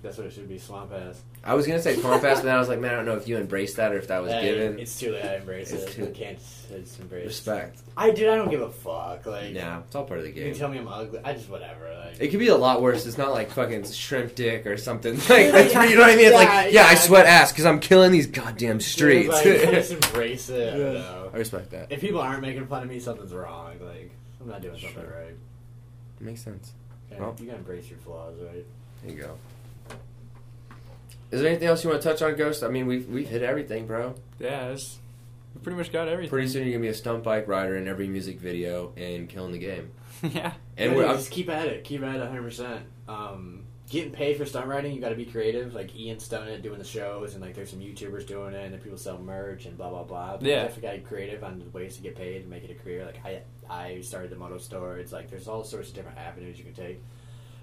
That's what it should be. Swamp ass.
I was gonna say swamp ass, but then I was like, man, I don't know if you embraced that or if that was
Hey,
given.
It's too late. I embrace
It's
it.
too-
I can't. It's embrace. It.
Respect.
I dude, I don't give a fuck. Like,
Yeah, it's all part of the game.
you can tell me I'm ugly. I just whatever. Like,
It could be a lot worse. It's not like fucking shrimp dick or something. Like that's where, you know what I mean? It's
Yeah,
like, yeah, I sweat ass because I'm killing these goddamn
Dude,
streets.
like, just embrace it. I know.
I respect that.
If people aren't making fun of me, something's wrong. Like, I'm not doing something
Sure.
right.
Makes sense.
Okay?
Well.
you gotta embrace your flaws, right?
There you go. Is there anything else you want to touch on, Ghost? I mean, we've we've hit everything, bro.
Yeah, it's, we pretty much got everything.
Pretty soon you're gonna be a stunt bike rider in every music video and killing the game.
yeah.
And
Yeah,
we're,
just keep at it. Keep at it 100. percent Um, getting paid for stunt riding, you got to be creative. Like Ian's done it, doing the shows, and like there's some YouTubers doing it, and then people sell merch and blah blah blah. But
Yeah.
you definitely got to be creative on ways to get paid and make it a career. Like I, I started the moto store. It's like there's all sorts of different avenues you can take.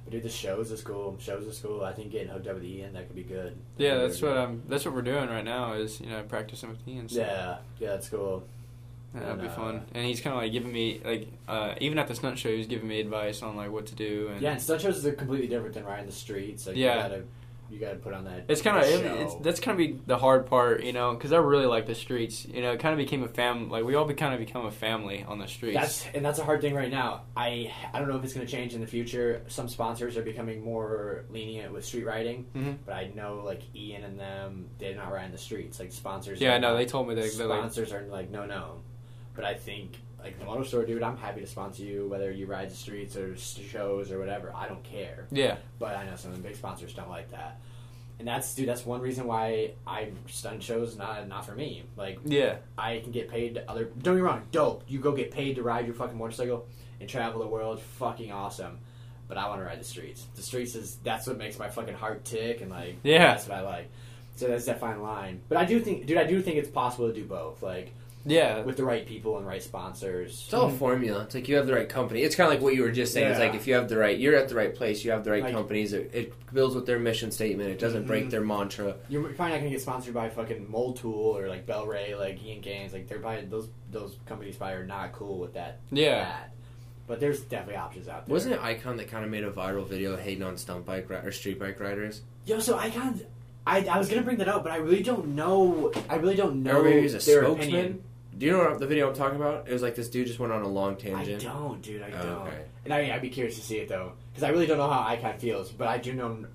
But dude, the shows is cool. Shows is cool. I think getting hooked up with Ian that could be good.
Yeah, that's what I'm. That's what we're doing right now. Is you know practicing with Ian. So
Yeah, yeah, that's cool.
that'll
And,
be
uh,
fun. And he's kind of like giving me like uh, even at the stunt show, he was giving me advice on like what to do. And
Yeah, and stunt shows are completely different than riding the streets. Like,
Yeah.
you gotta, you gotta put on that.
It's kind of it, it's that's kind of be the hard part, you know, because I really like the streets. You know, it kind of became a fam. Like we all be kind of become a family on the streets.
That's and that's a hard thing right now. I I don't know if it's going to change in the future. Some sponsors are becoming more lenient with street riding,
Mhm.
but I know like Ian and them, they're not riding the streets. Like sponsors.
yeah,
are
no, they told me that. They're like,
sponsors are like no no, but I think like the motor store dude, I'm happy to sponsor you whether you ride the streets or shows or whatever. I don't care.
yeah,
But I know some of the big sponsors don't like that. And that's dude. That's one reason why I stunt shows not not for me. Like
yeah,
I can get paid to other. Don't get me wrong, dope. You go get paid to ride your fucking motorcycle and travel the world, fucking awesome. But I want to ride the streets. The streets is that's what makes my fucking heart tick, and like
Yeah.
that's what I like. So that's that fine line. But I do think, dude, I do think it's possible to do both, like
yeah.
with the right people and right sponsors.
It's all a formula. It's like you have the right company. It's kind of like what you were just saying. It's like if you have the right, you're at the right place. You have the right
Like-
companies. It, it builds with their mission statement. It doesn't break
Mhm.
their mantra.
You're probably not gonna get sponsored by fucking Motool or like Bel Ray, like Ian Gaines. Like they're probably those those companies probably are not cool with that.
Yeah.
that. But there's definitely options out there.
Wasn't it Icon that kind of made a viral video hating on stunt bike ri- or street bike riders?
Yo, so Icon, I, I was gonna bring that up, but I really don't know. I really don't know
or maybe he's a
their
spokesman.
opinion.
Do you know what the video I'm talking about? It was like this dude just went on a long tangent.
I don't, dude. I
Oh,
don't.
okay.
And I mean, I'd be curious to see it though, because I really don't know how Icon feels. But I do know,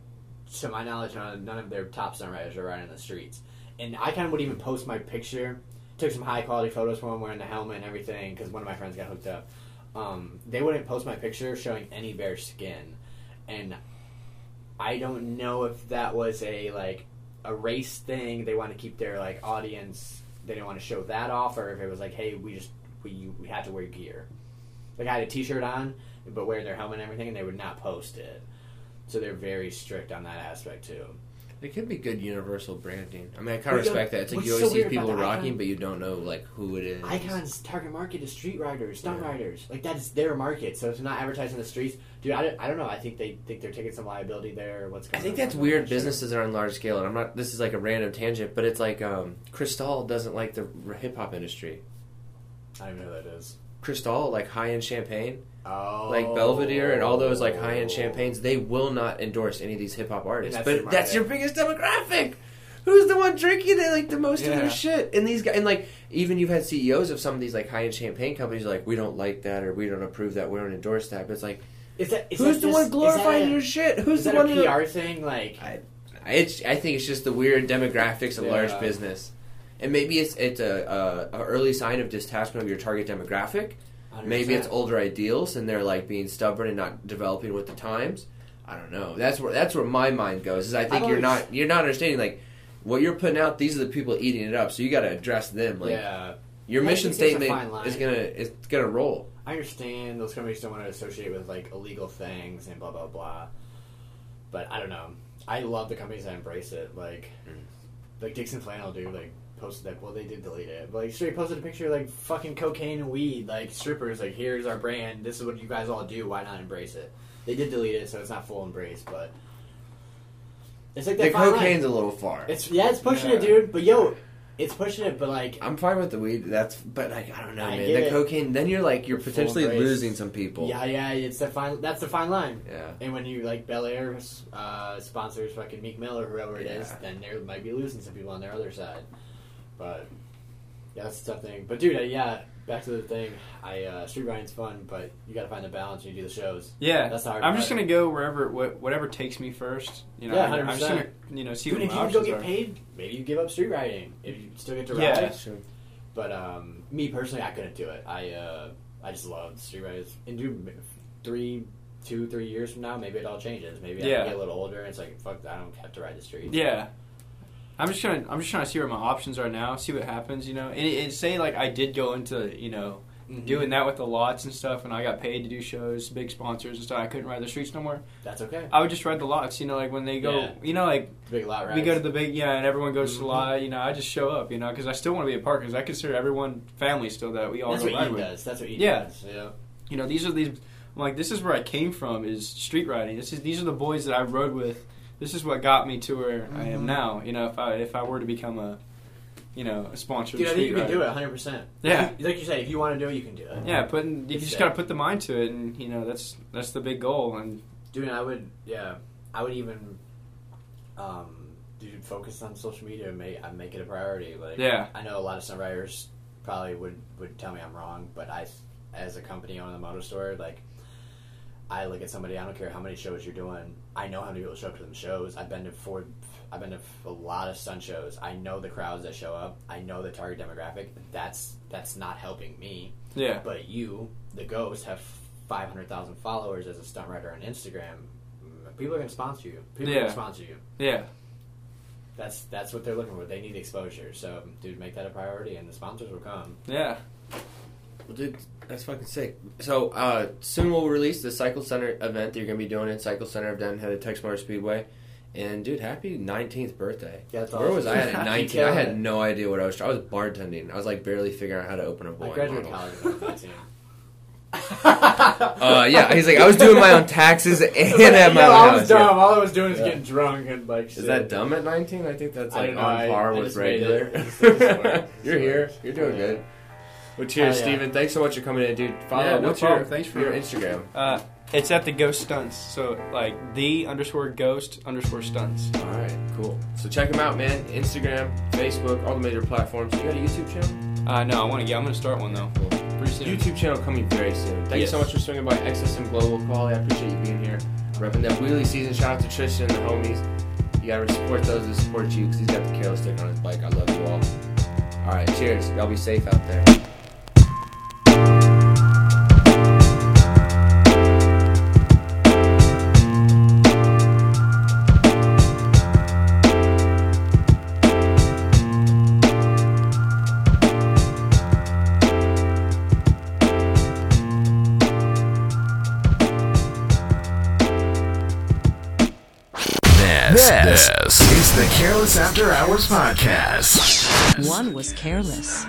to my knowledge, none of, their top stunt riders are riding the streets. And Icon would even post my picture. Took some high quality photos for him wearing the helmet and everything, because one of my friends got hooked up. Um, they wouldn't post my picture showing any bare skin, and I don't know if that was a like a race thing. They want to keep their like audience. They didn't want to show that off, or if it was like, hey, we just we we had to wear gear. Like I had a T-shirt on, but wearing their helmet and everything, and they would not post it. So they're very strict on that aspect too.
It could be good universal branding. I mean, I kind of respect that. It's like you always
so
see people rocking,
Icon-
but you don't know like who it is.
Icon's target market is street riders, stunt
Yeah.
riders. Like that's their market. So it's not advertising the streets, dude. I don't, I don't know. I think they think they're taking some liability there. What's
I think that's weird. Businesses are on large scale, and I'm not. This is like a random tangent, but it's like um, Cristal doesn't like the hip hop industry.
I don't know who that is.
Cristal, like high end champagne,
Oh,
like Belvedere, and all those like high end champagnes, they will not endorse any of these hip hop artists.
That's
but that's your biggest demographic. Who's the one drinking it like the most of
Yeah.
their shit? And these guys, and like even you've had CEOs of some of these like high end champagne companies like, we don't like that, or we don't approve that, we don't endorse that. But it's like,
Is that is
who's
that
the
just-
one glorifying
a-
your shit? Who's
Is
the
that
one?
a
that-
PR thing? Like,
I, it's, I think it's just the weird demographics of
Yeah.
large business, and maybe it's it's a, a, a early sign of detachment of your target demographic. Maybe it's older ideals, and they're like being stubborn and not developing with the times. I don't know. That's where that's where my mind goes. Is I think
I've
you're
always-
not you're not understanding like what you're putting out. These are the people eating it up, so you got to address them. Like
yeah,
your
I
mission
think there's a
statement is gonna is gonna roll.
I understand those companies don't want to associate with like illegal things and blah blah blah. But I don't know. I love the companies that embrace it. Like,
Mm.
like Dixxon Flannel, dude. Like posted that. Well, they did delete it. But like straight posted a picture of, like fucking cocaine and weed, like strippers. Like here's our brand. This is what you guys all do. Why not embrace it? They did delete it, so it's not full embrace. But it's like
The
fine line.
cocaine's a little far.
It's yeah, it's pushing it, dude. But yo, it's pushing it. But like,
I'm fine with the weed. That's but like I don't know,
I
man. The
it.
cocaine, then you're like you're potentially losing some people.
yeah, yeah, it's the fine. That's the fine line.
Yeah.
And when you like Bel Air uh, sponsors fucking Meek Mill or whoever it is,
Yeah.
then they might be losing some people on their other side. But yeah, that's a tough thing. But dude, yeah, back to the thing. I uh, street riding's fun, but you got to find the balance when you do the shows.
Yeah,
That's the hard
I'm just
part.
gonna go wherever wh- whatever takes me first. You know,
Yeah,
I'm just
100%.
gonna you know see
Dude,
what
if
my
you don't
options
get
are.
paid, maybe you give up street riding if you still get to ride.
Yeah.
Sure.
But um, me personally, I couldn't do it. I uh, I just love street riders. And dude, three, two, three years from now, maybe it all changes. Maybe I get a little older, and it's like fuck, I don't have to ride the street.
Yeah. I'm just trying. I'm just trying to see where my options are now. See what happens. You know, and, and say like I did go into you know
Mhm.
doing that with the lots and stuff, and I got paid to do shows, big sponsors and stuff. I couldn't ride the streets no more.
That's okay.
I would just ride the lots. You know, like when they go.
Yeah.
You know, like
Big lot rides.
we go to the big yeah, and everyone goes to the
Mhm.
lot. You know, I just show up. You know, because I still want to be a part because I consider everyone family still that we all
That's
go
what
ride
Ian
with.
does. That's what Ian
Yeah.
does. Yeah.
you know these are these I'm like this is where I came from is street riding. This is these are the boys that I rode with. This is what got me to where I am
Mhm.
now. You know, if I if I were to become a you know a sponsor,
Dude, I think you can do it 100. percent
Yeah.
Like you say, if you want to do it, you can do it.
Yeah, putting you just got to put the mind to it, and you know that's that's the big goal. And
Dude, I would. Yeah, I would even. Um, dude, focus on social media and make I make it a priority. Like,
Yeah.
I know a lot of some writers probably would would tell me I'm wrong, but I, as a company owning the motor store, like. I look at somebody. I don't care how many shows you're doing. I know how many people show up to them shows. I've been to four. I've been to a lot of stunt shows. I know the crowds that show up. I know the target demographic. That's that's not helping me.
yeah,
But you, the ghost, have five hundred thousand followers as a stunt writer on Instagram. People are gonna sponsor you. People are gonna sponsor you.
yeah,
That's that's what they're looking for. They need exposure. So, dude, make that a priority, and the sponsors will come.
yeah.
Well, dude, that's fucking sick. So uh, soon we'll release the Cycle Center event that you're gonna be doing at Cycle Center of Denton at Tex Motor Speedway. And dude, happy 19th birthday.
Yeah, that's
Where was I at
awesome.
at
You
19? I had no idea what I was. I was bartending. I was like barely figuring out how to open a
I
wine
graduated
bottle.
college I was 19.
Uh, yeah, he's like, I was doing my own taxes and at my own
I
house.
was
yeah.
dumb. All I was doing is
Yeah.
getting drunk and like.
Is that dumb at 19? I think that's
I
like on
I-
par
I
with regular.
it. It's- it's work.
You're here. You're doing good. Well, cheers,
Hell yeah.
Steven. Thanks so much for coming in, dude. Follow.
Yeah, no
what's
problem.
your
Thanks for-
your Instagram?
Uh, it's at the Ghost Stunts. So like the underscore Ghost underscore Stunts.
All right, cool. So check them out, man. Instagram, Facebook, all the major platforms. You got a YouTube channel?
Uh, no, I want to Yeah, I'm gonna start one though. Pretty soon.
YouTube channel coming very soon. Thank you so much for swinging by XSM Global Quality. I appreciate you being here. Repping that wheelie season. Shout out to Tristan and the homies. You gotta support those that support you because he's got the careless stick on his bike. I love you all. All right, cheers. Y'all be safe out there.
The Careless After Hours podcast.
One was careless.